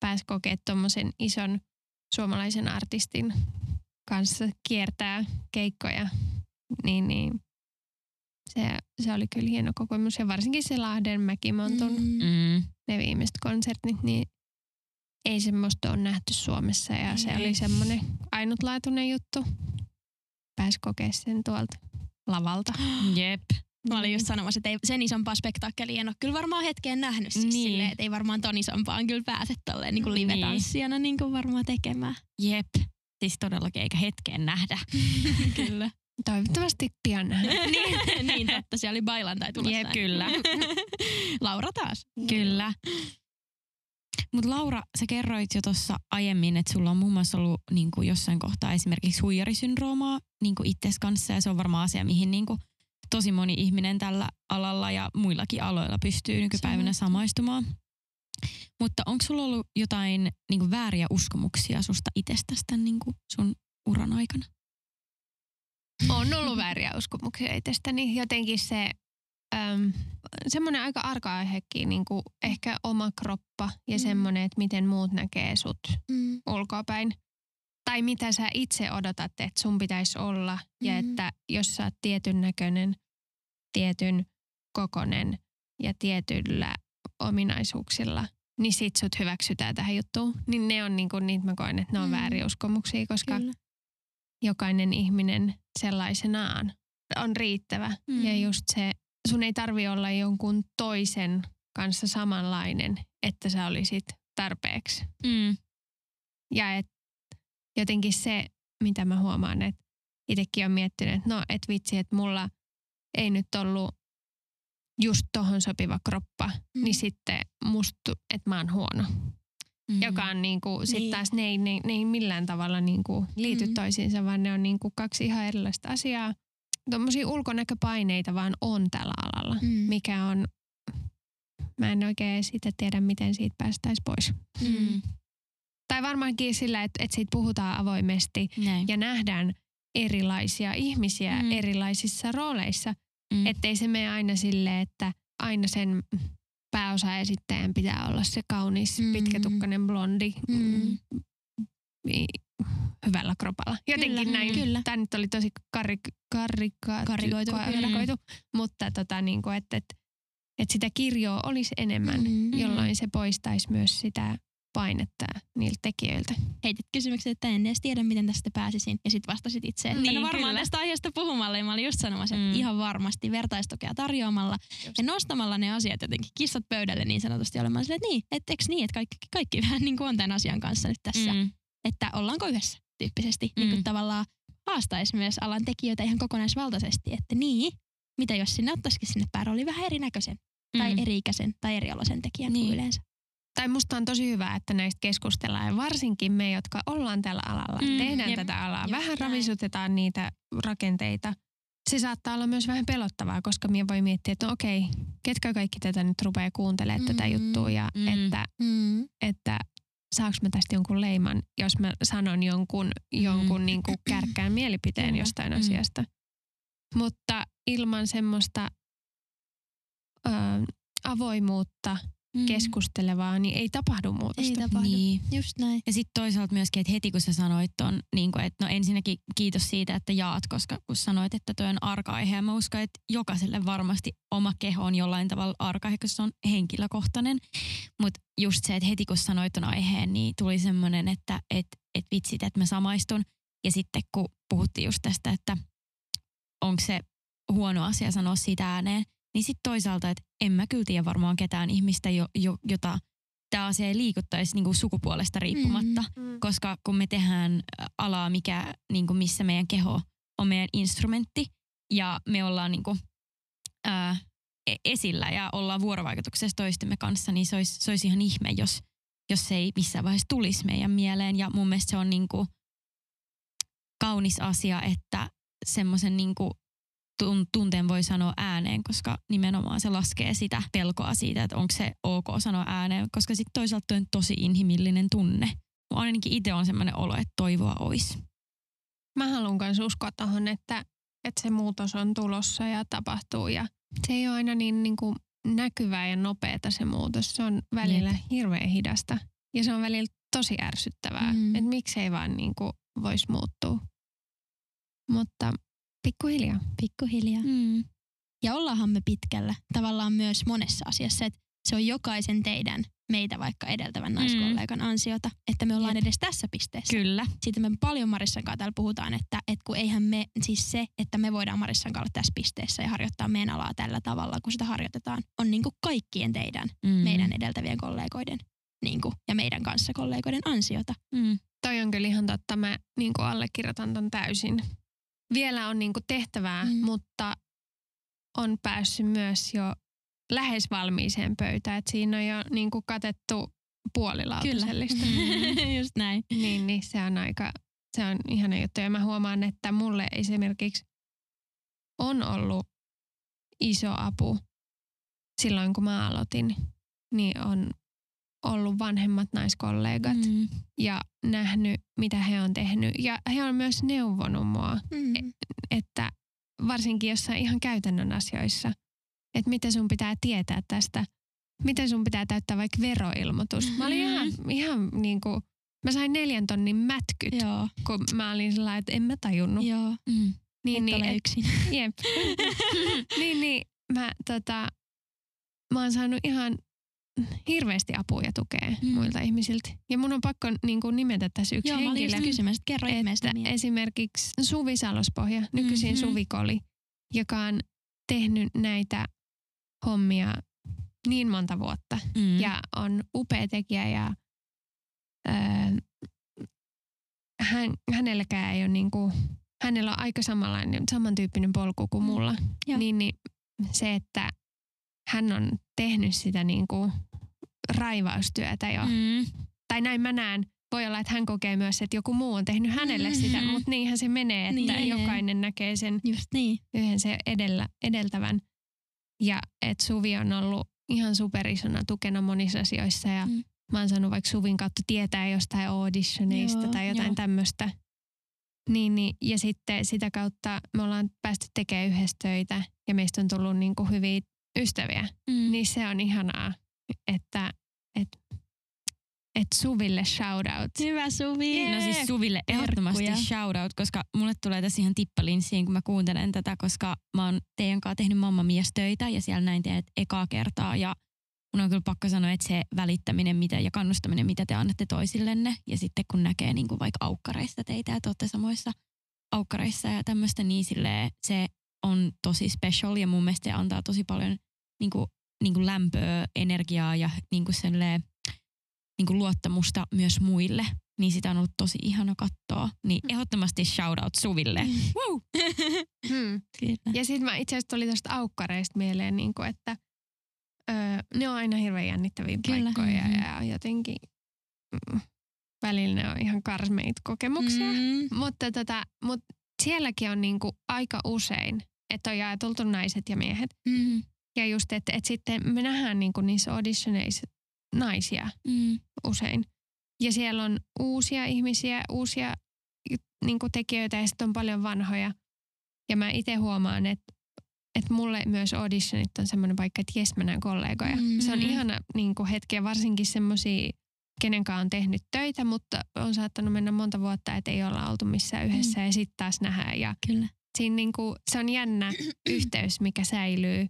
B: pääsi kokea tuommoisen ison suomalaisen artistin kanssa kiertää keikkoja. Niin, niin se, se oli kyllä hieno kokemus. Ja varsinkin se Lahden Mäkimontun, mm.
A: Mm.
B: Ne viimeiset konsertit, niin ei semmoista ole nähty Suomessa. Ja se oli semmoinen ainutlaatuinen juttu. Pääsi kokea sen tuolta lavalta.
C: Jep.
A: Mä olin just sanomassa, että ei, sen isompaa spektaakkelia en ole kyllä varmaan hetkeen nähnyt. Siis
C: Niin.
A: silleen, että ei varmaan ton isompaan kyllä pääse tolleen niin kuin live-tanssijana niin kuin varmaan tekemään.
C: Jep. Siis todellakin eikä hetkeen nähdä.
A: kyllä.
B: Toivottavasti pian nähdään.
A: niin, niin totta, siellä oli bailantai tulossa.
C: Jep, kyllä.
A: Laura taas.
C: Kyllä. Mutta Laura, sä kerroit jo tuossa aiemmin, että sulla on muun muassa ollut niin kuin jossain kohtaa esimerkiksi huijarisyndroomaa niin kuin itses kanssa. Ja se on varmaan asia, mihin niin kuin tosi moni ihminen tällä alalla ja muillakin aloilla pystyy nykypäivänä samaistumaan. Mutta onko sulla ollut jotain niin vääriä uskomuksia susta itsestäsi tämän niin sun uran aikana?
B: On ollut vääriä uskomuksia itsestäni. Jotenkin se äm, semmoinen aika arka aihekin, niin kuin ehkä oma kroppa ja mm. semmoinen, että miten muut näkee sut mm. ulkoapäin. Tai mitä sä itse odotat, että sun pitäisi olla. Mm. Ja että jos sä oot tietyn näköinen, tietyn kokonen ja tietyllä ominaisuuksilla, niin sit sut hyväksytään tähän juttuun. Niin ne on niinku, niitä mä koen, että ne on mm. vääriuskomuksia, koska Kyllä. jokainen ihminen sellaisenaan on riittävä. Mm. Ja just se, sun ei tarvi olla jonkun toisen kanssa samanlainen, että sä olisit tarpeeksi. Mm. Ja et jotenkin se, mitä mä huomaan, että itsekin on miettinyt, että no, et vitsi, että mulla ei nyt ollut just tohon sopiva kroppa, mm. niin sitten musta, että mä oon huono. Mm. Joka on niinku, sit niin. taas ne ei, ne, ne ei millään tavalla niinku liity mm. toisiinsa, vaan ne on niinku kaksi ihan erilaista asiaa. Tuommoisia ulkonäköpaineita vaan on tällä alalla, mm. mikä on, mä en oikein siitä tiedä, miten siitä päästäisiin pois. Mm. Tai varmaankin sillä, että, että siitä puhutaan avoimesti Näin. ja nähdään erilaisia ihmisiä mm. erilaisissa rooleissa – Mm. Ettei se mene aina sille, että aina sen pääosaesittäjän pitää olla se kaunis, mm. pitkätukkainen blondi mm. Hyvällä kropalla. Jotenkin kyllä, näin. Kyllä. Tämä nyt oli tosi karrik, karrika, karrikoitu, karrikoitu mm. mutta tota, niin kuin, että, että, että sitä kirjoa olisi enemmän, mm. jolloin se poistaisi myös sitä painetta niiltä tekijöiltä.
A: Heitit kysymyksen, että en edes tiedä, miten tästä pääsisin. Ja sitten vastasit itse, että niin, no varmaan kyllä. tästä aiheesta puhumalla. Ja mä olin just sanomassa, että mm. ihan varmasti vertaistukea tarjoamalla just. ja nostamalla ne asiat jotenkin kissat pöydälle niin sanotusti olemaan silleen, että niin, että eikö niin, että kaikki, kaikki vähän niin kuin on tämän asian kanssa nyt tässä. Mm. Että ollaanko yhdessä tyyppisesti. Mm. Niin kuin tavallaan haastaisi myös alan tekijöitä ihan kokonaisvaltaisesti, että niin, mitä jos sinne ottaisikin sinne päärooliin vähän erinäköisen tai mm. eri-ikäisen tai erioloisen tekijän niin. kuin yleensä
B: tai musta on tosi hyvä, että näistä keskustellaan ja varsinkin me, jotka ollaan tällä alalla, mm, tehdään jep, tätä alaa, jep, vähän näin. ravisutetaan niitä rakenteita. Se saattaa olla myös vähän pelottavaa, koska minä voi miettiä, että no okei, ketkä kaikki tätä nyt rupeaa kuuntelemaan mm, tätä juttua ja mm, että, mm. että saanko mä tästä jonkun leiman, jos mä sanon jonkun, jonkun mm. niin kuin kärkkään mielipiteen jostain mm. asiasta. Mutta ilman semmoista ö, avoimuutta – mm. keskustelevaa, niin ei tapahdu muutosta.
A: Ei tapahdu, niin. just näin.
C: Ja sitten toisaalta myöskin, että heti kun sä sanoit ton, niin kun, että no ensinnäkin kiitos siitä, että jaat, koska kun sanoit, että toi on arka-aihe, ja mä uskon, että jokaiselle varmasti oma keho on jollain tavalla arka koska se on henkilökohtainen. Mutta just se, että heti kun sanoit ton aiheen, niin tuli semmoinen, että et, et vitsit, että mä samaistun. Ja sitten kun puhuttiin just tästä, että onko se huono asia sanoa siitä ääneen, niin sitten toisaalta, että en mä kyllä tiedä varmaan ketään ihmistä, jo, jo, jota tämä asia ei liikuttaisi niin kuin sukupuolesta riippumatta, mm-hmm. koska kun me tehdään alaa, mikä, niin kuin missä meidän keho on meidän instrumentti ja me ollaan niin kuin, ää, e-, esillä ja ollaan vuorovaikutuksessa toistemme kanssa, niin se olisi, se olisi ihan ihme, jos, jos se ei missään vaiheessa tulisi meidän mieleen. Ja mun mielestä se on niin kuin kaunis asia, että semmoisen niin kuin tunteen voi sanoa ääneen, koska nimenomaan se laskee sitä pelkoa siitä, että onko se ok sanoa ääneen, koska sitten toisaalta on tosi inhimillinen tunne. Ainakin itse on sellainen olo, että toivoa olisi.
B: Mä haluan myös uskoa tuohon, että, että se muutos on tulossa ja tapahtuu ja se ei ole aina niin, niin kuin näkyvää ja nopeata se muutos. Se on välillä Jep. hirveän hidasta ja se on välillä tosi ärsyttävää, mm. että miksei vaan niin kuin voisi muuttua. Mutta Pikkuhiljaa.
A: Pikkuhiljaa. Mm. Ja ollaanhan me pitkällä tavallaan myös monessa asiassa, että se on jokaisen teidän meitä vaikka edeltävän naiskollegan mm. ansiota, että me ollaan Jep. edes tässä pisteessä.
C: Kyllä.
A: Siitä me paljon Marissan kanssa täällä puhutaan, että, että kun eihän me, siis se, että me voidaan Marissan kanssa olla tässä pisteessä ja harjoittaa meidän alaa tällä tavalla, kun sitä harjoitetaan, on niin kuin kaikkien teidän, mm. meidän edeltävien kollegoiden niin kuin, ja meidän kanssa kollegoiden ansiota.
B: Mm. Toi on kyllä ihan totta. Mä niin kuin allekirjoitan ton täysin vielä on niinku tehtävää, mm. mutta on päässyt myös jo lähes valmiiseen pöytään. Et siinä on jo niinku katettu puolilautasellista.
A: Kyllä, just näin.
B: niin, niin se on aika, se on ihana juttu. Ja mä huomaan, että mulle esimerkiksi on ollut iso apu silloin, kun mä aloitin. Niin on ollut vanhemmat naiskollegat
C: Mm.
B: ja nähnyt, mitä he on tehnyt. Ja he on myös neuvonut mua,
A: Mm.
B: että varsinkin jossain ihan käytännön asioissa, että mitä sun pitää tietää tästä, miten sun pitää täyttää vaikka veroilmoitus. Mä olin ihan, ihan niin kuin, mä sain neljän tonnin mätkyt,
A: Joo,
B: kun mä olin sellainen, että en mä tajunnut.
A: joo.
C: Mm.
B: Niin,
A: Et
B: niin,
A: ole
B: et,
A: yksin.
B: jep. niin, niin, mä, tota, mä oon saanut ihan hirveästi apua ja tukea
C: Mm.
B: mm. muilta ihmisiltä. Ja mun on pakko niin kuin nimetä tässä yksi
A: Joo,
B: henkilö.
A: kysymässä, että kerro ihmeestä
B: että esimerkiksi Suvi Salospohja, nykyisin
C: Mhm.
B: mm-hmm. Suvikoli, joka on tehnyt näitä hommia niin monta vuotta
C: Mm.
B: ja on upea tekijä ja ää, hän, hänelläkään ei ole niinku, hänellä on aika samanlainen, samantyyppinen polku kuin
C: Mm.
B: mulla.
A: Joo.
B: Niin, niin se, että hän on tehnyt sitä niinku raivaustyötä jo,
C: Mm.
B: tai näin mä näen, voi olla, että hän kokee myös, että joku muu on tehnyt hänelle sitä,
C: Mhm.
B: mutta niinhän se menee, että
A: Niin
B: niin jokainen näkee sen
A: Just niin.
B: yhden se edellä, edeltävän. Ja että Suvi on ollut ihan superisona tukena monissa asioissa ja
C: Mm.
B: mm. mä oon saanut vaikka Suvin kautta tietää jostain auditioneista
A: Joo,
B: tai jotain
C: joo.
B: tämmöistä. Niin, niin, ja sitten sitä kautta me ollaan päästy tekemään yhdessä töitä ja meistä on tullut niin kuin hyviä ystäviä.
C: Mm.
B: Niin se on ihanaa, että et, et Suville shout out.
A: Hyvä Suvi.
C: No siis
B: Jee.
C: Suville ehdottomasti shoutout, koska mulle tulee tässä ihan tippalinssiin, kun mä kuuntelen tätä, koska mä oon teidän kanssa tehnyt Mamma Mies töitä ja siellä näin teet ekaa kertaa ja mun on kyllä pakko sanoa, että se välittäminen mitä, ja kannustaminen, mitä te annatte toisillenne ja sitten kun näkee niin kuin vaikka aukkareista teitä ja te olette samoissa aukkareissa ja tämmöistä, niin silleen se on tosi special ja mun mielestä se antaa tosi paljon niin kuin, niin kuin lämpöä, energiaa ja niin kuin silleen, niin kuin luottamusta myös muille, niin sitä on ollut tosi ihana katsoa. Niin ehdottomasti shoutout Suville. Woo!
B: Hmm.
A: Kyllä.
B: Ja sitten mä itse asiassa tuli tuosta aukkareista mieleen, niin kuin, että öö, ne on aina hirveän jännittäviä
A: Kyllä.
B: paikkoja
C: Mhm.
B: ja jotenkin mm, välillä ne on ihan karmeita kokemuksia.
A: Mm.
B: Mutta tota, mut sielläkin on niinku aika usein, että on jaetultu naiset ja miehet.
A: Mm.
B: Ja just, että et sitten me nähdään niinku niissä auditioneissa naisia
C: Mm.
B: usein. Ja siellä on uusia ihmisiä, uusia niinku tekijöitä ja sitten on paljon vanhoja. Ja mä itse huomaan, että että mulle myös auditionit on semmoinen paikka, että jes mä näen kollegoja.
A: Mm.
B: Se on ihana niinku hetki ja varsinkin semmoisia, kenen kanssa on tehnyt töitä, mutta on saattanut mennä monta vuotta, että ei olla oltu missään yhdessä ja sitten taas nähdään. Ja
A: Kyllä.
B: Siinä niinku, se on jännä yhteys, mikä säilyy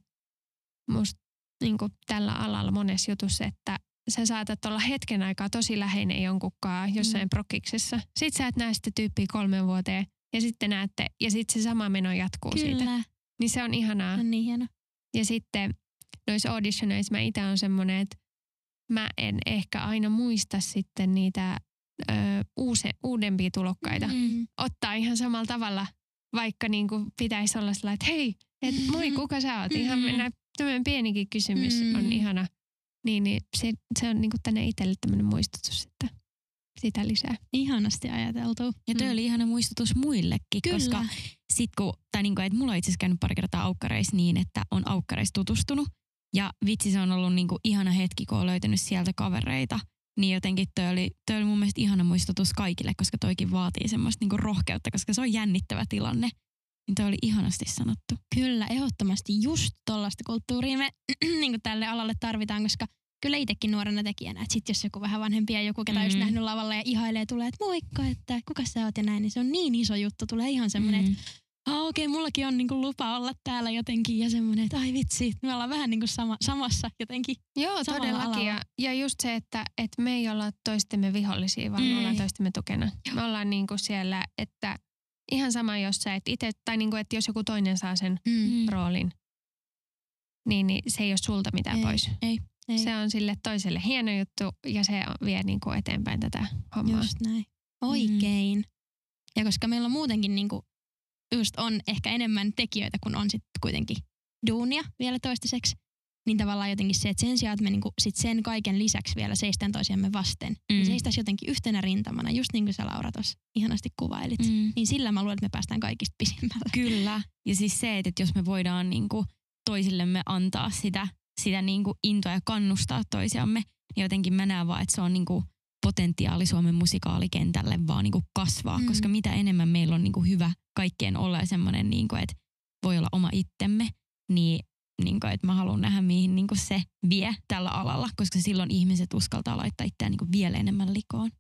B: musta niinku tällä alalla monessa jutussa, että sä saatat olla hetken aikaa tosi läheinen jonkunkaan jossain
A: Mm.
B: prokkiksessa. Sitten sä et näe sitä tyyppiä kolmen vuoteen ja sitten näette, ja sitten se sama meno jatkuu siitä.
A: Kyllä.
B: Niin se on ihanaa.
A: On niin hieno.
B: Ja sitten noissa auditioneissa mä itse on semmoinen, että mä en ehkä aina muista sitten niitä ö, uuse, uudempia tulokkaita. Mm.
A: Mm.
B: Ottaa ihan samalla tavalla, vaikka niin kuin pitäisi olla sellainen, että hei, et moi, kuka sä oot? Ihan mennä, tämmöinen pienikin kysymys
A: Mm.
B: on ihana. Niin, niin se, se on niin kuin tänne itselle tämmöinen muistutus, että sitä lisää.
A: Ihanasti ajateltu.
C: Ja toi
B: Mm.
C: oli ihana muistutus muillekin,
A: Kyllä.
C: koska sit kun, tai niinku, että mulla on itse asiassa käynyt pari kertaa aukkareissa niin, että on aukkareissa tutustunut. Ja vitsi se on ollut niinku ihana hetki, kun on löytänyt sieltä kavereita. Niin jotenkin toi oli, toi oli mun mielestä ihana muistutus kaikille, koska toikin vaatii semmoista niinku rohkeutta, koska se on jännittävä tilanne. Niin toi oli ihanasti sanottu.
A: Kyllä, ehdottomasti just tollaista kulttuuria me niin kuin tälle alalle tarvitaan, koska kyllä itsekin nuorena tekijänä, että sit jos joku vähän vanhempi ja joku, ketä. Mm. just nähnyt lavalla ja ihailee, tulee, että moikka, että kuka sä oot ja näin, niin se on niin iso juttu, tulee ihan semmoinen, mm. että ah, okei, okay, mullakin on niinku lupa olla täällä jotenkin ja semmoinen, että ai vitsi, me ollaan vähän niinku sama, samassa jotenkin.
B: Joo, todellakin. Ja,
A: alalla.
B: ja just se, että, että me ei olla toistemme vihollisia, vaan mm. me ollaan
A: Ei.
B: toistemme tukena.
A: Joo.
B: Me ollaan niin kuin siellä, että ihan sama, jos sä et itse, tai niin kuin, että jos joku toinen saa sen
A: Mm.
B: roolin, niin, niin se ei ole sulta mitään
A: Ei,
B: pois.
A: Ei.
B: Se on sille toiselle hieno juttu ja se vie niin kuin eteenpäin tätä hommaa.
A: Just näin. Oikein. Mm. Ja koska meillä on muutenkin niinku, just on ehkä enemmän tekijöitä, kun on sitten kuitenkin duunia vielä toistaiseksi, niin tavallaan jotenkin se, että sen sijaan, että me niinku sit sen kaiken lisäksi vielä seistään toisiamme vasten, mm. niin
C: Mm.
A: seistäisiin jotenkin yhtenä rintamana, just niin kuin sä Laura tuossa ihanasti kuvailit. Mm. Niin sillä mä luulen, että me päästään kaikista pisimmälle.
C: Kyllä. Ja siis se, että jos me voidaan niinku toisillemme antaa sitä, sitä niinku intoa ja kannustaa toisiamme, niin jotenkin mä näen vaan, että se on niinku potentiaali Suomen musikaalikentälle vaan niinku kasvaa,
A: Mm.
C: koska mitä enemmän meillä on niinku hyvä kaikkien olla ja semmoinen, niinku, että voi olla oma itsemme, niin niinku, että mä haluan nähdä, mihin niinku se vie tällä alalla, koska silloin ihmiset uskaltaa laittaa itseään niinku vielä enemmän likoon.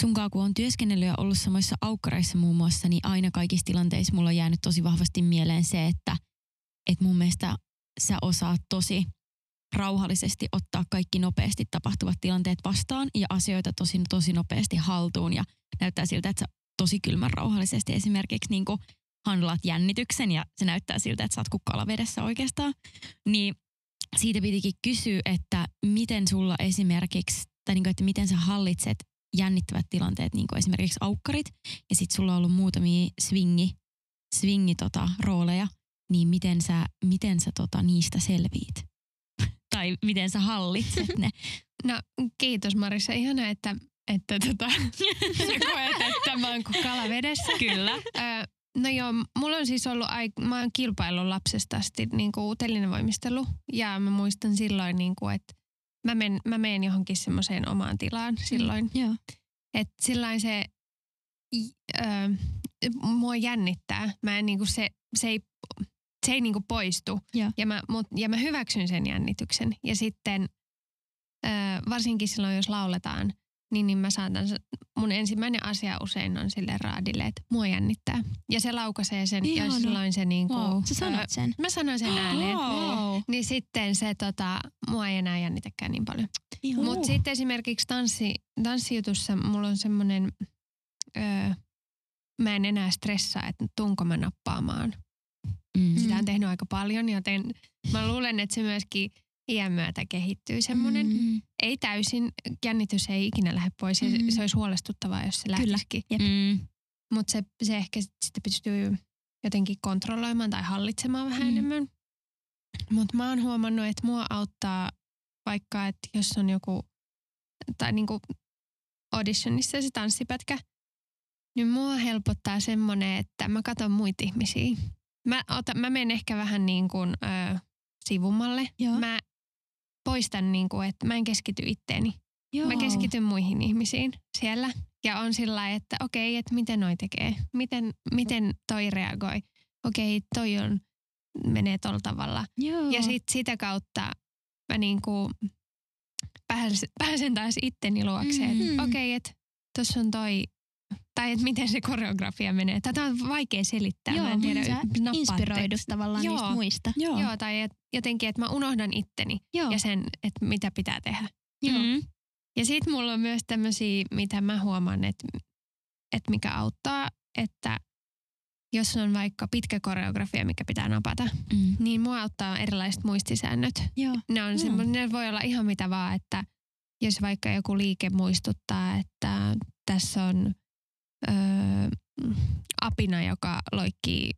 C: Sunkaan kun on työskennellyt ja ollut samoissa aukkareissa muun muassa, niin aina kaikissa tilanteissa mulla on jäänyt tosi vahvasti mieleen se, että, että mun mielestä sä osaat tosi rauhallisesti ottaa kaikki nopeasti tapahtuvat tilanteet vastaan ja asioita tosi, tosi nopeasti haltuun ja näyttää siltä, että sä tosi kylmän rauhallisesti esimerkiksi niin handlaat jännityksen ja se näyttää siltä, että sä oot kuin kalavedessä oikeastaan. Niin siitä pitikin kysyä, että miten sulla esimerkiksi, tai niin kuin, että miten sä hallitset jännittävät tilanteet, niin kuin esimerkiksi aukkarit, ja sitten sulla on ollut muutamia swingi, swingi tota, rooleja, niin miten sä, miten sä tota, niistä selviit? tai miten sä hallitset ne?
B: No kiitos Marissa. Ihana, että, että tota, sä koet, että mä oon kuin kala vedessä.
C: Kyllä.
B: Öö, no joo, mulla on siis ollut, aik- mä oon kilpaillut lapsesta asti niin kuin telinevoimistelu. Ja mä muistan silloin, niin kuin, että mä, men, mä menen johonkin semmoiseen omaan tilaan silloin.
A: Joo.
B: Että silloin se öö, mua jännittää. Mä en, niinku se, se ei, se ei niinku poistu.
A: Joo.
B: Ja mä, mut, ja mä hyväksyn sen jännityksen. Ja sitten öö, varsinkin silloin, jos lauletaan, niin, niin mä saatan, mun ensimmäinen asia usein on sille raadille, että mua jännittää. Ja se laukaisee sen
A: Ihana.
B: ja silloin se niinku,
C: Wow.
A: Sä sanot sen.
B: mä sanon sen ääneen.
C: Wow.
B: Niin sitten se tota, mua ei enää jännitäkään niin paljon.
A: Ihan.
B: Mutta sitten esimerkiksi tanssi, tanssijutussa mulla on semmoinen, öö, mä en enää stressaa, että tuunko mä nappaamaan.
C: Mm.
B: Sitä on tehnyt aika paljon, joten mä luulen, että se myöskin iän myötä kehittyy semmoinen. Mm.
C: Mm.
B: Ei täysin, jännitys ei ikinä lähde pois ja
A: Mm.
B: se, olisi huolestuttavaa, jos se lähtisikin.
C: Mm.
B: Mutta se, se ehkä sit- sitten pystyy jotenkin kontrolloimaan tai hallitsemaan vähän
C: Mm.
B: mm. enemmän. Mutta mä oon huomannut, että mua auttaa vaikka, että jos on joku, tai niinku auditionissa se tanssipätkä, niin mua helpottaa semmoinen, että mä katson muita ihmisiä. Mä, otan, mä menen ehkä vähän niin kuin ö, sivummalle.
A: Joo.
B: Mä poistan niin kuin, että mä en keskity itteeni.
A: Joo.
B: Mä keskityn muihin ihmisiin siellä ja on sillä että okei, että miten noi tekee, miten, miten toi reagoi. Okei, toi on, menee tuolla tavalla.
A: Joo.
B: Ja sit sitä kautta mä niinku pääsen, pääsen taas itteni luokse,
A: Mhm.
B: että okei, että tuossa on toi, tai että miten se koreografia menee. Tätä on vaikea selittää,
A: Joo,
B: mä en tiedä, nappaatte.
A: inspiroidut tavallaan
B: Joo.
A: niistä muista.
C: Joo.
B: Joo, tai et, jotenkin, että mä unohdan itteni
A: Joo.
B: ja sen, että mitä pitää tehdä.
A: Joo.
C: Mm.
B: Ja sitten mulla on myös tämmöisiä, mitä mä huomaan, että, että mikä auttaa, että jos on vaikka pitkä koreografia, mikä pitää napata,
C: Mm.
B: niin mua auttaa erilaiset muistisäännöt.
A: Joo.
B: Ne, on semmo- ne voi olla ihan mitä vaan, että jos vaikka joku liike muistuttaa, että tässä on öö, apina, joka loikkii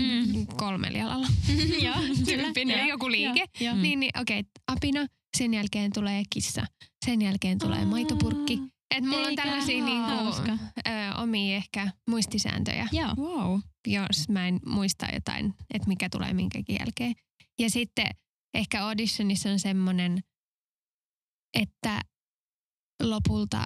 C: Mm.
B: kolmella jalalla.
A: Joo.
B: Tyyppinen
A: Joo.
B: joku liike.
C: Mm.
B: Niin, niin okei, okay, apina, sen jälkeen tulee kissa, sen jälkeen tulee maitopurkki. Et mulla on tällaisia niinku, ö, omia ehkä muistisääntöjä,
A: Joo.
C: Wow.
B: jos mä en muista jotain, että mikä tulee minkäkin jälkeen. Ja sitten ehkä auditionissa on semmoinen, että lopulta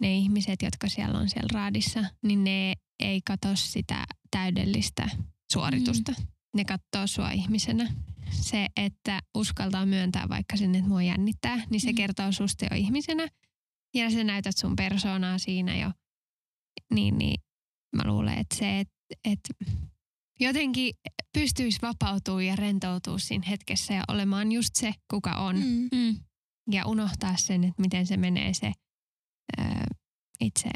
B: ne ihmiset, jotka siellä on siellä raadissa, niin ne ei katso sitä täydellistä suoritusta. Mm. Ne katsoo sua ihmisenä. Se, että uskaltaa myöntää vaikka sen, että mua jännittää, niin se
A: Mm.
B: kertoo susta jo ihmisenä. Ja sä näytät sun persoonaa siinä jo. Niin, niin mä luulen, että se, että, että jotenkin pystyisi vapautumaan ja rentoutua siinä hetkessä ja olemaan just se, kuka on.
A: Mm.
C: Mm.
B: Ja unohtaa sen, että miten se menee se ää, itse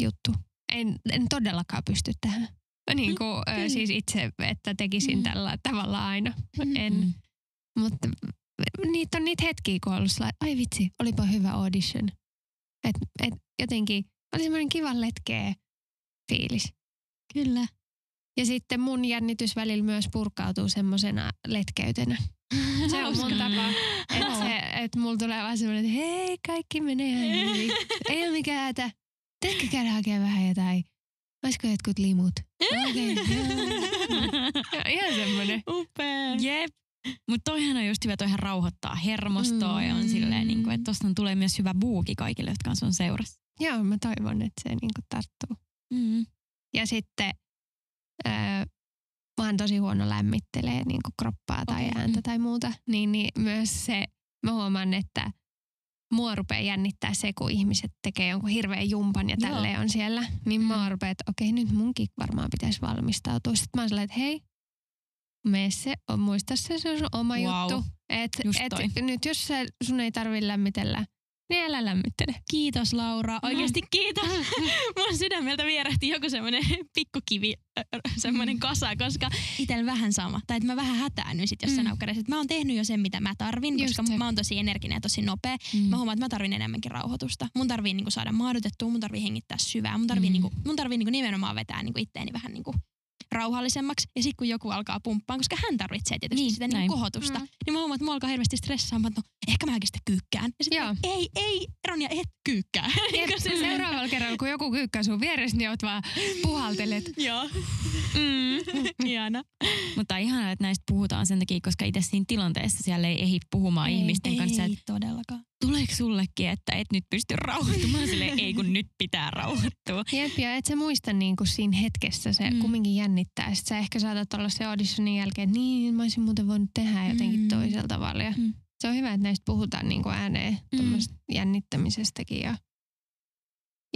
B: juttu. En, en todellakaan pysty tähän. Niin kuin, ää,
A: Kyllä.
B: siis itse, että tekisin
A: Mm.
B: tällä tavalla aina.
A: Mm.
B: En.
C: Mm.
B: Mutta niitä on niitä hetkiä, kun on ollut sellainen, ai vitsi, olipa hyvä audition. Et, et jotenkin oli semmoinen kiva letkeä fiilis.
A: Kyllä.
B: Ja sitten mun jännitys välillä myös purkautuu semmoisena letkeytenä. Se on mun tapa. Että mulla tulee vaan semmoinen, että hei, kaikki menee ihan hyvin. Ei ole mikään hätä. Tehkö käydä hakemaan vähän jotain Olisiko jotkut limut? Okei. Ihan semmoinen.
C: Upea. Jep. Mutta toihan on just hyvä, toihan rauhoittaa hermostoa mm. ja on silleen, niin kuin, että tosta tulee myös hyvä buuki kaikille, jotka on sun seurassa.
B: Joo, mä toivon, että se niinku tarttuu.
C: Mm.
B: Ja sitten öö, mä oon tosi huono lämmittelee niinku kroppaa tai
C: Okei,
B: ääntä
C: mm.
B: tai muuta. Niin, niin myös se, mä huomaan, että mua rupeaa jännittää se, kun ihmiset tekee jonkun hirveän jumpan ja
C: Joo.
B: tälleen on siellä. Niin mä rupean, että okei, nyt munkin varmaan pitäisi valmistautua. Sitten mä oon sellainen, että hei, mene se, on, muista se, se on sun oma
C: Wow.
B: juttu. Et,
C: Just
B: et,
C: toi.
B: nyt jos sä, sun ei tarvi lämmitellä, niin älä lämmittele.
A: Kiitos Laura, oikeasti
C: Mm.
A: kiitos. Mun sydämeltä vierähti joku semmoinen pikkukivi, semmoinen kasa, koska itsellä vähän sama. Tai että mä vähän hätäännyin sit jossain
C: Mm.
A: mm. että mä oon tehnyt jo sen, mitä mä tarvin,
B: Just
A: koska
B: se.
A: mä oon tosi energinen ja tosi nopea.
C: Mm.
A: Mä huomaan, että mä tarvin enemmänkin rauhoitusta. Mun tarvii niinku saada maadotettua, mun tarvii hengittää syvää, mun tarvii,
C: Mm.
A: niinku, mun tarvii niinku nimenomaan vetää niinku itteeni vähän niinku rauhallisemmaksi. Ja sitten kun joku alkaa pumppaan, koska hän tarvitsee tietysti
C: Niin,
A: niin, sitä niinku kohotusta,
B: Mm.
A: niin mä huomaan, että mua alkaa hirveästi stressaamaan, että no, ehkä mäkin sitten kyykkään. Ja sitten
B: Joo.
A: ei, ei, Ronja, et kyykkää.
B: Jep,
A: silleen-
B: seuraavalla kerralla, kun joku kyykkää sun vieressä, niin oot vaan puhaltelet.
A: Joo.
C: Mm.
A: Ihana.
C: Mutta ihanaa, että näistä puhutaan sen takia, koska itse siinä tilanteessa siellä ei ehdi puhumaan
A: ei,
C: ihmisten
A: ei,
C: kanssa,
A: Ei todellakaan.
C: Tuleeko sullekin, että et nyt pysty rauhoittumaan silleen, ei kun nyt pitää rauhoittua.
B: Jep, ja et sä muista niin kuin siinä hetkessä, se
C: Mm.
B: mm. kumminkin jännittää. Sitten sä ehkä saatat olla se auditionin jälkeen, että niin, mä olisin muuten voinut tehdä jotenkin
A: Mm.
B: mm. toisella tavalla. Ja
C: Mm.
B: Se on hyvä, että näistä puhutaan niin kuin ääneen
C: Mm.
B: mm. jännittämisestäkin. Ja,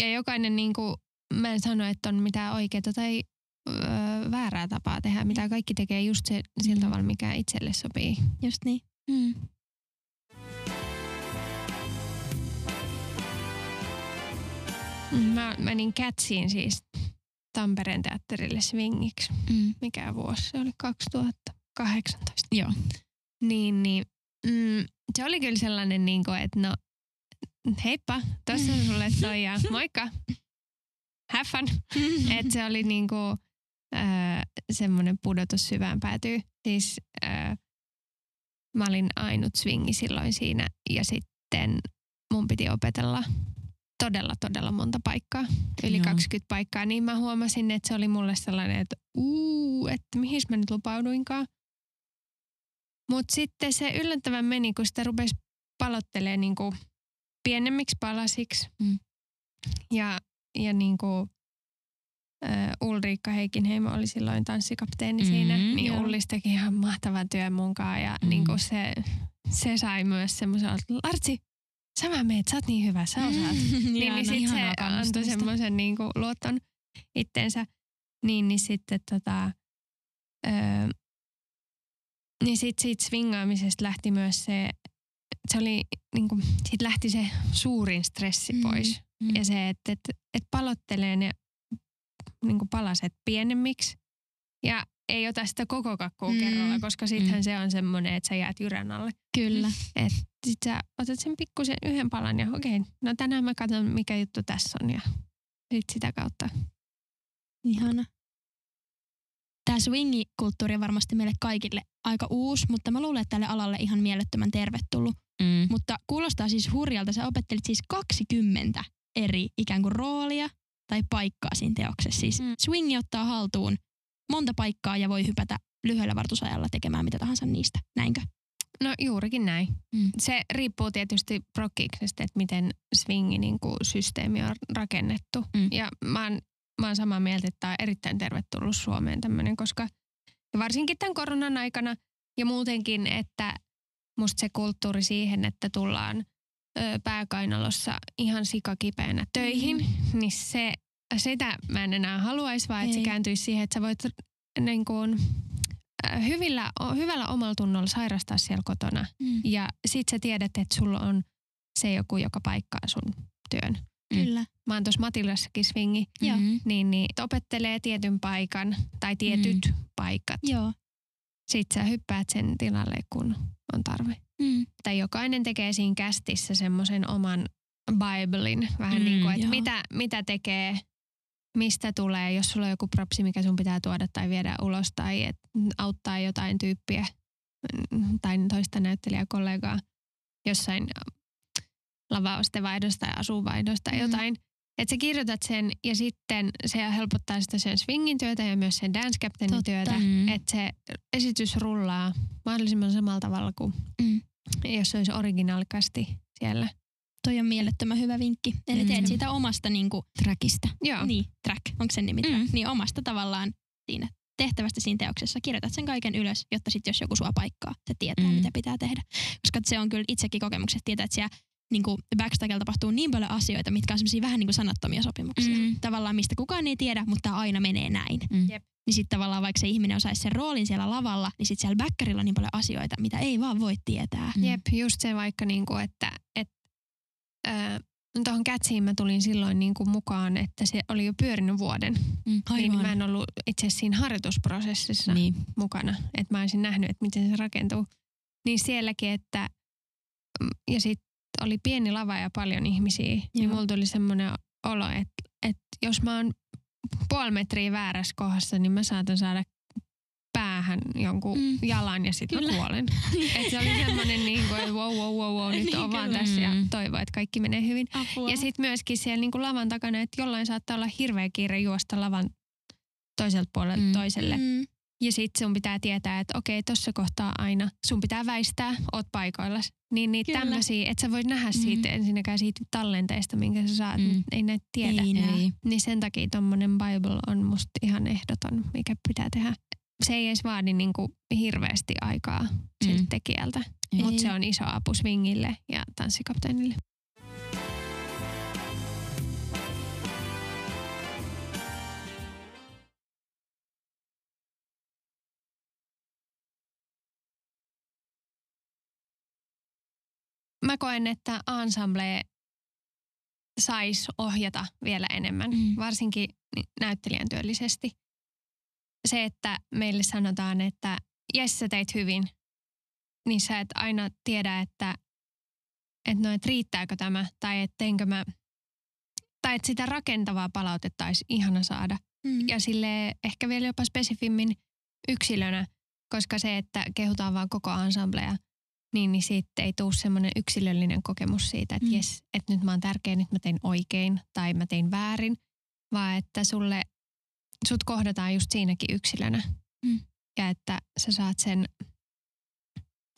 B: ja jokainen, niin kuin, mä en sano, että on mitään oikeaa tai öö, väärää tapaa tehdä, mitä kaikki tekee just se, sillä
C: Mm.
B: tavalla, mikä itselle sopii.
A: Just niin.
C: Mm.
B: Mä menin Catsiin siis Tampereen teatterille swingiksi.
C: Mm.
B: Mikä vuosi se oli? 2018.
C: Joo.
B: Niin, niin mm, se oli kyllä sellainen, niin kuin, että no heippa, tossa on sulle toi ja moikka, have fun. että se oli niin kuin, äh, semmoinen pudotus syvään päätyy. Siis äh, mä olin ainut swingi silloin siinä ja sitten mun piti opetella todella, todella monta paikkaa, yli
C: Joo.
B: 20 paikkaa, niin mä huomasin, että se oli mulle sellainen, että uu, että mihin mä nyt lupauduinkaan. Mutta sitten se yllättävän meni, kun sitä rupesi palottelemaan niinku pienemmiksi palasiksi.
C: Mm.
B: Ja, ja niinku, äh, Ulriikka Heikinheimo oli silloin tanssikapteeni
C: Mm,
B: siinä, niin
C: joo.
B: Ullis teki ihan mahtavan työn munkaan. Ja
C: Mm.
B: niinku se, se sai myös semmoisen, että Lartsi, sä mä meet, sä oot niin hyvä, sä osaat. niin, niin
A: Ihana.
B: sitten se antoi semmoisen niinku luoton itteensä. Niin, niin sitten tota, öö, niin sit siitä swingaamisesta lähti myös se, se oli niinku, siitä lähti se suurin stressi
A: Mm,
B: pois.
C: mm.
B: Ja se, että et, et palottelee ne niinku palaset pienemmiksi ja ei ota sitä koko kakkua
A: Mm.
B: kerralla, koska sittenhän
C: Mm.
B: se on semmoinen, että sä jäät jyrän alle.
A: Kyllä.
B: Et sit sä otat sen pikkusen yhden palan ja okei, no tänään mä katson mikä juttu tässä on ja sit sitä kautta.
A: Ihana. Tämä swingi-kulttuuri on varmasti meille kaikille aika uusi, mutta mä luulen, että tälle alalle ihan mielettömän tervetullut.
C: Mm.
A: Mutta kuulostaa siis hurjalta. Sä opettelit siis 20 eri ikään kuin roolia tai paikkaa siinä teoksessa. Siis
C: mm.
A: swingi ottaa haltuun monta paikkaa ja voi hypätä lyhyellä vartusajalla tekemään mitä tahansa niistä. Näinkö?
B: No juurikin näin.
C: Mm.
B: Se riippuu tietysti prokkiksestä, että miten swingi niin kuin systeemi on rakennettu.
C: Mm.
B: Ja mä oon, mä oon samaa mieltä, että tämä on erittäin tervetullut Suomeen tämmöinen, koska ja varsinkin tämän koronan aikana ja muutenkin, että musta se kulttuuri siihen, että tullaan ö, pääkainalossa ihan sikakipeänä töihin, mm. niin se, sitä mä en enää haluaisi, vaan että se
A: Ei.
B: kääntyisi siihen, että sä voit niin kuin, ö, hyvillä, hyvällä omalla tunnolla sairastaa siellä kotona.
A: Mm.
B: Ja sit sä tiedät, että sulla on se joku, joka paikkaa sun työn.
C: Mm.
A: Kyllä.
B: Mä oon tuossa Matildassakin swingi,
A: Joo.
C: Mm.
B: niin, niin opettelee tietyn paikan tai tietyt mm. paikat.
A: Joo.
B: Sit sä hyppäät sen tilalle, kun on tarve.
C: Mm.
B: Tai jokainen tekee siinä kästissä semmoisen oman Biblein. Vähän
C: Mm,
B: niin kuin, että
A: joo.
B: mitä, mitä tekee, mistä tulee, jos sulla on joku propsi, mikä sun pitää tuoda tai viedä ulos tai et auttaa jotain tyyppiä mm, tai toista näyttelijäkollegaa jossain lavausten vaihdosta tai asuvaihdosta tai
A: Mm.
B: jotain, Että sä kirjoitat sen ja sitten se helpottaa sitä sen swingin työtä ja myös sen dance captainin
A: Totta.
B: työtä.
C: Mm.
B: Että se esitys rullaa mahdollisimman samalla tavalla kuin
A: Mm.
B: jos se olisi originaalikasti siellä.
A: Toi on mielettömän hyvä vinkki. Eli teet
C: Mm.
A: siitä omasta niinku,
C: Trackista.
B: Joo.
A: niin, track, onko sen nimi track?
C: Mm.
A: Niin omasta tavallaan siinä tehtävästä siinä teoksessa. Kirjoitat sen kaiken ylös, jotta sitten jos joku sua paikkaa, se tietää,
C: Mm.
A: mitä pitää tehdä. Koska se on kyllä itsekin kokemukset tietää, että siellä niin kuin backstagella tapahtuu niin paljon asioita, mitkä on semmoisia vähän niin kuin sanattomia sopimuksia.
C: Mm.
A: Tavallaan mistä kukaan ei tiedä, mutta aina menee näin.
C: Mm.
B: Jep.
A: Niin sitten tavallaan vaikka se ihminen osaisi sen roolin siellä lavalla, niin sitten siellä backerilla on niin paljon asioita, mitä ei vaan voi tietää.
C: Mm.
B: Jep, just se vaikka niinku, että et, äh, tuohon kätsiin mä tulin silloin niinku mukaan, että se oli jo pyörinyt vuoden.
C: Mm.
B: Niin mä en ollut itse asiassa siinä harjoitusprosessissa
C: Niin.
B: mukana, että mä olisin nähnyt, että miten se rakentuu. Niin sielläkin, että mm, ja sitten oli pieni lava ja paljon ihmisiä, Joo. niin
A: Joo.
B: mulla tuli semmoinen olo, että, että jos mä oon puoli metriä väärässä kohdassa, niin mä saatan saada päähän jonkun
A: Mm.
B: mm. jalan ja sitten mä kuolen. Et se oli semmoinen, niin kuin, että wow, wow, wow, wow, nyt
A: Niin
B: on vaan tässä ja
C: Mm.
B: toivoa, että kaikki menee hyvin.
A: Apua.
B: Ja sitten myöskin siellä niin kuin lavan takana, että jollain saattaa olla hirveä kiire juosta lavan toiselta puolelta
C: Mm.
B: mm. toiselle. Mm.
A: Mm.
B: Ja sitten sun pitää tietää, että okei, tuossa kohtaa aina sun pitää väistää, oot paikoilla. Niin niitä
A: Kyllä.
B: tämmöisiä, että sä voit nähdä siitä ensinnäkään siitä tallenteesta, minkä sä saat,
C: Mm.
B: mm. ei näitä tiedä.
A: Ei näe.
C: Ei.
B: Niin sen takia tommonen Bible on musta ihan ehdoton, mikä pitää tehdä. Se ei edes vaadi niinku hirveästi aikaa siltä
C: Mm.
B: tekijältä,
C: Ei.
B: mutta se on iso apu swingille ja tanssikapteenille. Mä koen, että ensemble saisi ohjata vielä enemmän,
C: Mm.
B: varsinkin näyttelijän työllisesti. Se, että meille sanotaan, että jes sä teit hyvin, niin sä et aina tiedä, että, että no, et riittääkö tämä tai että teinkö mä, tai että sitä rakentavaa palautetta olisi ihana saada.
A: Mm.
B: Ja sille ehkä vielä jopa spesifimmin yksilönä, koska se, että kehutaan vaan koko ensemblea, niin, niin siitä ei tule semmoinen yksilöllinen kokemus siitä, että
A: mm.
B: jes, että nyt mä oon tärkeä, nyt mä tein oikein tai mä tein väärin, vaan että sulle, sut kohdataan just siinäkin yksilönä.
A: Mm.
B: Ja että sä saat sen,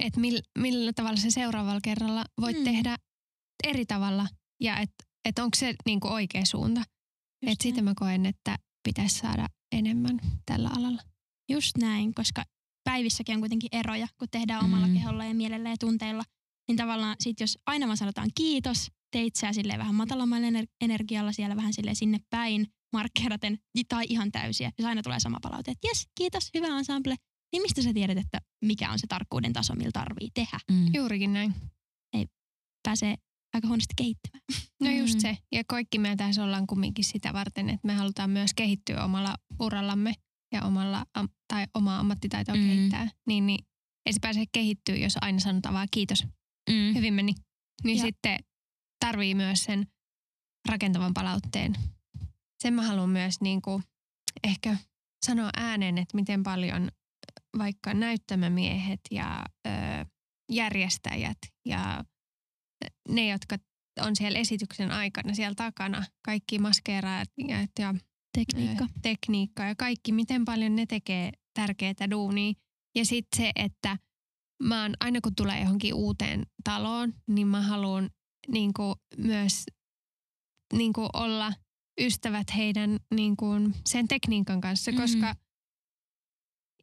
B: että mil, millä tavalla se seuraavalla kerralla voit
A: Mm.
B: tehdä eri tavalla ja että et onko se niinku oikea suunta. Että sitä mä koen, että pitäisi saada enemmän tällä alalla.
A: Just näin, koska päivissäkin on kuitenkin eroja, kun tehdään omalla
C: Mm.
A: keholla ja mielellä ja tunteilla. Niin tavallaan sit jos aina vaan sanotaan kiitos, teit sä silleen vähän matalammalla ener- energialla siellä vähän sille sinne päin, markkeeraten tai ihan täysiä. Jos aina tulee sama palaute, että jes, kiitos, hyvä ensemble. Niin mistä sä tiedät, että mikä on se tarkkuuden taso, millä tarvii tehdä?
C: Mm.
B: Juurikin näin.
A: Pääsee aika huonosti kehittymään.
B: No just
C: Mm.
B: se. Ja kaikki me tässä ollaan kumminkin sitä varten, että me halutaan myös kehittyä omalla urallamme ja omalla, am, tai omaa ammattitaitoa
C: Mm.
B: mm. kehittää. Niin, niin ei se pääse kehittyä, jos aina sanotaan vaan kiitos,
C: Mm.
B: hyvin meni. Niin
A: Ja-
B: sitten tarvii myös sen rakentavan palautteen. Sen mä haluan myös niin kuin ehkä sanoa ääneen, että miten paljon vaikka näyttämömiehet ja ö, järjestäjät ja ne, jotka on siellä esityksen aikana siellä takana, kaikki maskeeraajat ja, ja
A: Tekniikka.
B: ö, tekniikka ja kaikki, miten paljon ne tekee tärkeää duunia. Ja sitten se, että mä oon, aina kun tulee johonkin uuteen taloon, niin mä haluan niin myös niin olla ystävät heidän niin kuin sen tekniikan kanssa,
C: Mm.
B: koska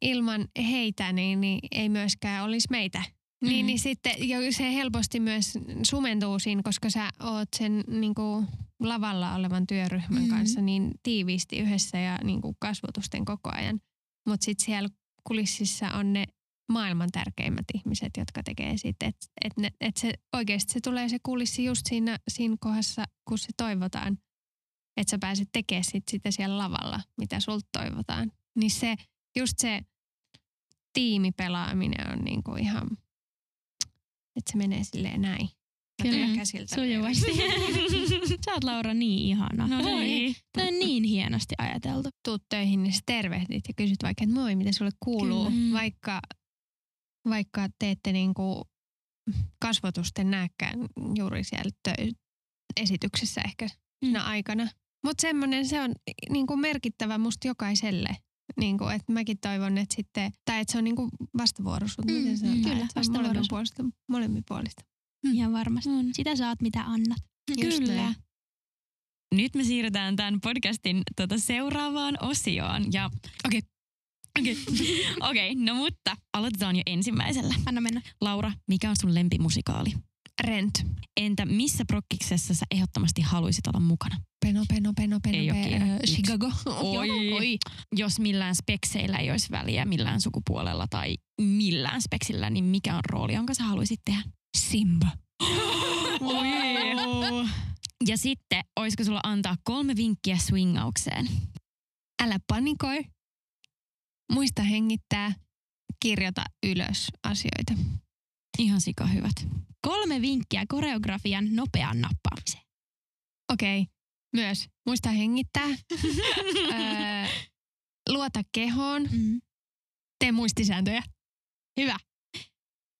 B: ilman heitä niin, niin ei myöskään olisi meitä.
C: Mm.
B: Niin, niin sitten jo se helposti myös sumentuu siinä, koska sä oot sen niin kuin lavalla olevan työryhmän
A: Mm.
B: kanssa niin tiiviisti yhdessä ja niin kuin kasvotusten koko ajan. Mutta sitten siellä kulississa on ne maailman tärkeimmät ihmiset, jotka tekee sitten, että et, ne- et se, oikeasti se tulee se kulissi just siinä, siinä kohdassa, kun se toivotaan, että sä pääset tekemään sit sitä siellä lavalla, mitä sulta toivotaan. Niin se, just se tiimipelaaminen on niinku ihan, että se menee silleen näin.
A: Kyllä,
B: käsiltä
A: Sujuvasti. Sä oot Laura niin ihana.
C: No
A: Oi,
C: niin.
A: Tämä on niin hienosti ajateltu.
B: tuut töihin, niin sä tervehdit ja kysyt vaikka, että moi, mitä sulle kuuluu.
C: Kyllä. Mm.
B: Vaikka, vaikka teette niinku kasvotusten näkään juuri siellä tö- esityksessä ehkä. siinä aikana. Mutta semmoinen se on niinku merkittävä musta jokaiselle. Niinku, että mäkin toivon, että sitten, tai että se on niinku vastavuoroisuutta.
A: Mm,
B: miten sanotaan,
A: mm, kyllä,
B: että se on molemmin puolista, molemmin puolista.
A: Ihan varmasti.
C: On.
A: Sitä saat mitä annat.
B: Just
C: Kyllä.
B: näin.
C: Nyt me siirrytään tämän podcastin tota, seuraavaan osioon. Ja okei, okei, okei, no mutta aloitetaan jo ensimmäisellä.
A: Anna mennä.
C: Laura, mikä on sun lempimusikaali?
B: Rent.
C: Entä missä prokkiksessa sä ehdottomasti haluaisit olla mukana?
B: Peno, peno, peno, peno,
C: Ei
B: pe-
C: Yksi.
B: Chicago.
C: Oi.
B: Oi.
C: Jos millään spekseillä ei olisi väliä, millään sukupuolella tai millään speksillä, niin mikä on rooli, jonka sä haluaisit tehdä?
B: Simba.
C: Oi. Ja sitten, olisiko sulla antaa kolme vinkkiä swingaukseen?
B: Älä panikoi. Muista hengittää. Kirjoita ylös asioita.
C: Ihan sika hyvät.
A: Kolme vinkkiä koreografian nopean nappaamiseen.
B: Okei. Okay. Myös muista hengittää. öö, luota kehoon.
A: Mm.
B: Tee muistisääntöjä.
A: Hyvä.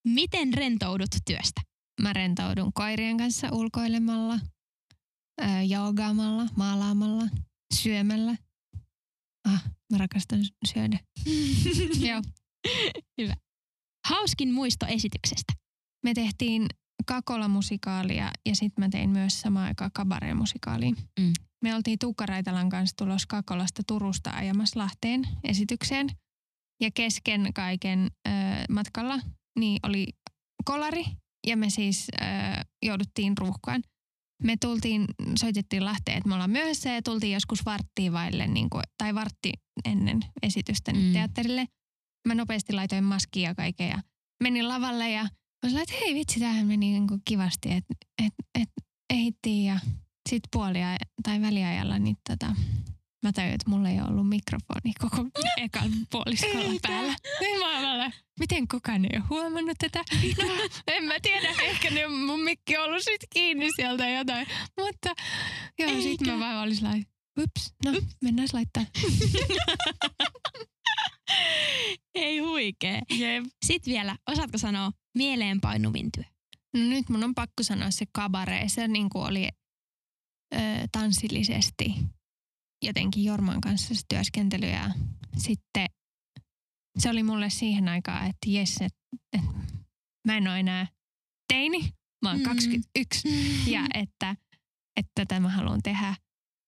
A: Miten rentoudut työstä?
B: Mä rentoudun koirien kanssa ulkoilemalla, öö, joogaamalla, maalaamalla, syömällä. Ah, mä rakastan syödä. Joo.
A: Hauskin muisto esityksestä.
B: Me tehtiin Kakola-musikaalia ja sitten mä tein myös samaan aikaan kabaree-musikaalia.
C: Mm.
B: Me oltiin Tuukka Raitalan kanssa tulos Kakolasta Turusta ajamassa Lahteen esitykseen. Ja kesken kaiken ö, matkalla niin oli kolari ja me siis ö, jouduttiin ruuhkaan. Me tultiin, soitettiin Lahteen, että me ollaan myöhässä ja tultiin joskus varttiin vaille, niin kuin, tai vartti ennen esitystä
C: mm.
B: teatterille. Mä nopeasti laitoin maskia ja kaiken ja menin lavalle ja mä sanoin, että hei vitsi, tämähän meni niin kuin kivasti, että et, et, ehittiin ja sitten puolia tai väliajalla, niin tota, mä tajuin, että mulla ei ollut mikrofoni koko ekan puoliskolla
C: Eikä.
B: päällä. Niin mä olen, miten kukaan ei ole huomannut tätä? No, en mä tiedä, ehkä ne mun mikki on ollut sit kiinni sieltä jotain. Mutta joo, sit
A: Eikä.
B: mä vaan olis lai, ups, no mennään laittaa.
C: Ei huikee. Jep.
A: Sitten vielä, osaatko sanoa mieleenpainuvin työ?
B: No nyt mun on pakko sanoa se kabare. Se niin kuin oli ö, tanssillisesti jotenkin Jorman kanssa se työskentely ja sitten se oli mulle siihen aikaan, että jes, että et, mä en ole enää teini, mä oon
A: Mm.
B: 21 ja että, että tätä mä haluan tehdä,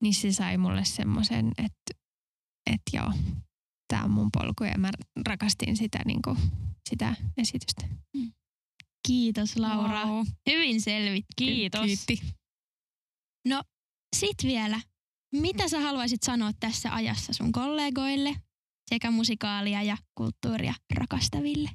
B: niin se sai mulle semmoisen, että, että joo, tämä on mun polku ja mä rakastin sitä, niin kuin, sitä esitystä.
A: Kiitos Laura.
C: Wow.
A: Hyvin selvitty.
C: Kiitos.
B: Kiitti.
A: Sitten vielä, mitä sä haluaisit sanoa tässä ajassa sun kollegoille sekä musikaalia ja kulttuuria rakastaville?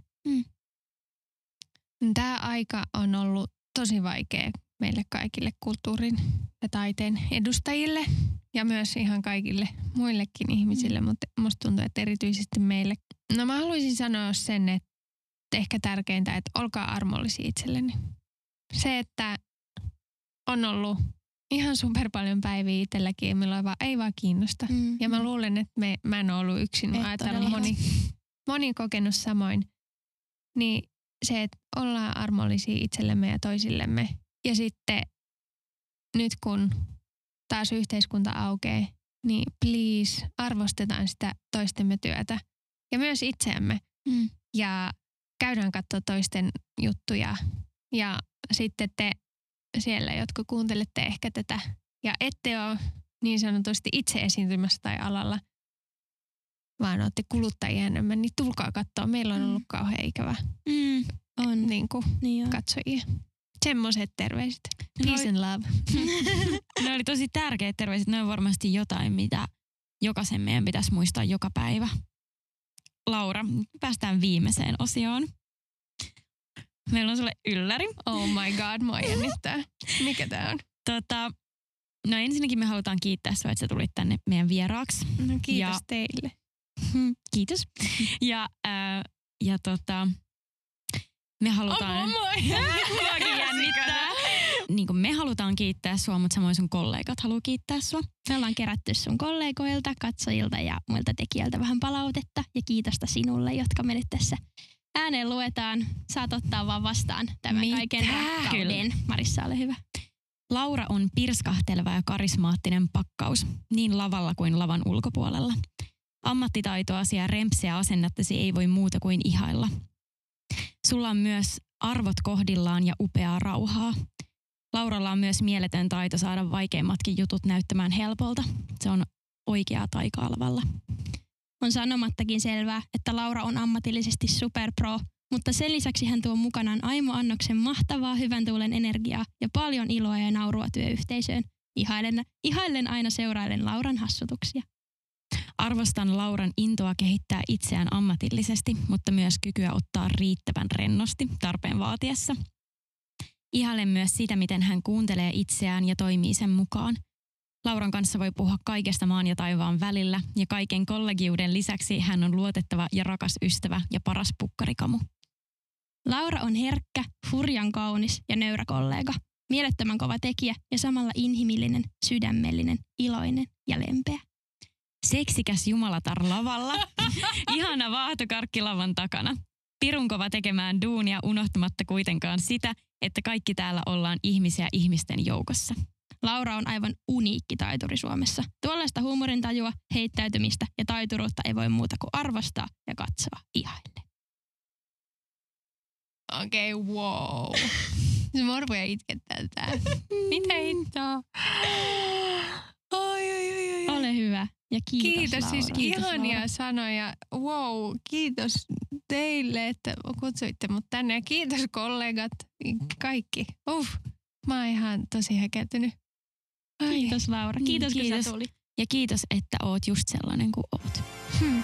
B: Tämä aika on ollut tosi vaikea meille kaikille kulttuurin ja taiteen edustajille ja myös ihan kaikille muillekin ihmisille, mm. mutta musta tuntuu, että erityisesti meille. No mä haluaisin sanoa sen, että ehkä tärkeintä, että olkaa armollisia itselleni. Se, että on ollut ihan super paljon päiviä itselläkin, milloin vaan ei vaan kiinnosta.
A: Mm.
B: Ja mä luulen, että me, mä en ole ollut yksin.
A: Et
B: Mä
A: todellakaan.
B: moni, moni kokenut samoin. Niin se, että ollaan armollisia itsellemme ja toisillemme. Ja sitten nyt kun taas yhteiskunta aukeaa, niin please arvostetaan sitä toistemme työtä. Ja myös itseämme.
A: Mm.
B: Ja käydään katsoa toisten juttuja. Ja sitten te siellä, jotka kuuntelette ehkä tätä ja ette ole niin sanotusti itse esiintymässä tai alalla, vaan olette kuluttajia enemmän, niin tulkaa katsoa. Meillä on
A: Mm.
B: ollut kauhean ikävä
A: Mm. On.
B: niin kuin,
A: Niin joo.
B: katsojia. Semmoiset terveiset.
C: No
B: Peace and love.
C: Ne oli tosi tärkeät terveiset. Ne on varmasti jotain, mitä jokaisen meidän pitäisi muistaa joka päivä. Laura, päästään viimeiseen osioon. Meillä on sulle ylläri.
B: Oh my god, mua jännittää. Mikä tää on?
C: Tota, no ensinnäkin me halutaan kiittää sinua, että sä tulit tänne meidän vieraaksi.
B: No kiitos
C: Ja-
B: teille.
C: Kiitos. Ja, ää, ja tota, me halutaan... Muakin jännittää. Niin kuin me halutaan kiittää sua, mutta samoin sun kollegat haluaa kiittää sua.
A: Me ollaan kerätty sun kollegoilta, katsojilta ja muilta tekijöiltä vähän palautetta ja kiitosta sinulle, jotka me nyt tässä ääneen luetaan. Saat ottaa vaan vastaan tämän
B: Mitä?
A: kaiken rakkauden. Marissa, ole hyvä.
C: Laura on pirskahteleva ja karismaattinen pakkaus, niin lavalla kuin lavan ulkopuolella. Ammattitaitoasi ja rempseä asennettasi ei voi muuta kuin ihailla. Sulla on myös arvot kohdillaan ja upeaa rauhaa. Lauralla on myös mieletön taito saada vaikeimmatkin jutut näyttämään helpolta. Se on oikeaa taikaa lavalla.
A: On sanomattakin selvää, että Laura on ammatillisesti superpro, mutta sen lisäksi hän tuo mukanaan Aimo Annoksen mahtavaa hyvän tuulen energiaa ja paljon iloa ja naurua työyhteisöön. Ihailen, ihailen aina seurailen Lauran hassutuksia.
C: Arvostan Lauran intoa kehittää itseään ammatillisesti, mutta myös kykyä ottaa riittävän rennosti tarpeen vaatiessa. Ihailen myös sitä, miten hän kuuntelee itseään ja toimii sen mukaan. Lauran kanssa voi puhua kaikesta maan ja taivaan välillä, ja kaiken kollegiuden lisäksi hän on luotettava ja rakas ystävä ja paras pukkarikamu.
A: Laura on herkkä, hurjan kaunis ja nöyrä kollega. Mielettömän kova tekijä ja samalla inhimillinen, sydämellinen, iloinen ja lempeä.
C: Seksikäs jumalatar lavalla. Ihana vaahtokarkki lavan takana. Pirun kova tekemään duunia unohtamatta kuitenkaan sitä, että kaikki täällä ollaan ihmisiä ihmisten joukossa.
A: Laura on aivan uniikki taituri Suomessa. Tuollaista huumorintajua, heittäytymistä ja taituruutta ei voi muuta kuin arvostaa ja katsoa ihaille.
B: Okei, okay, wow. Se morvoja itkettää tää. Mitä hittoa? Oi, oi, oi.
A: Ole hyvä ja kiitos
B: Kiitos, siis
A: Laura.
B: ihania
A: Laura.
B: sanoja. Wow, kiitos teille, että kutsuitte mut tänne. Ja kiitos kollegat, kaikki. Uh, mä oon ihan tosi häkeltynyt. Ai.
A: Kiitos Laura.
C: Niin,
A: Kiitos, kun
C: kiitos.
A: sä tulit.
C: Ja kiitos, että oot just sellainen kuin oot.
B: Hmm.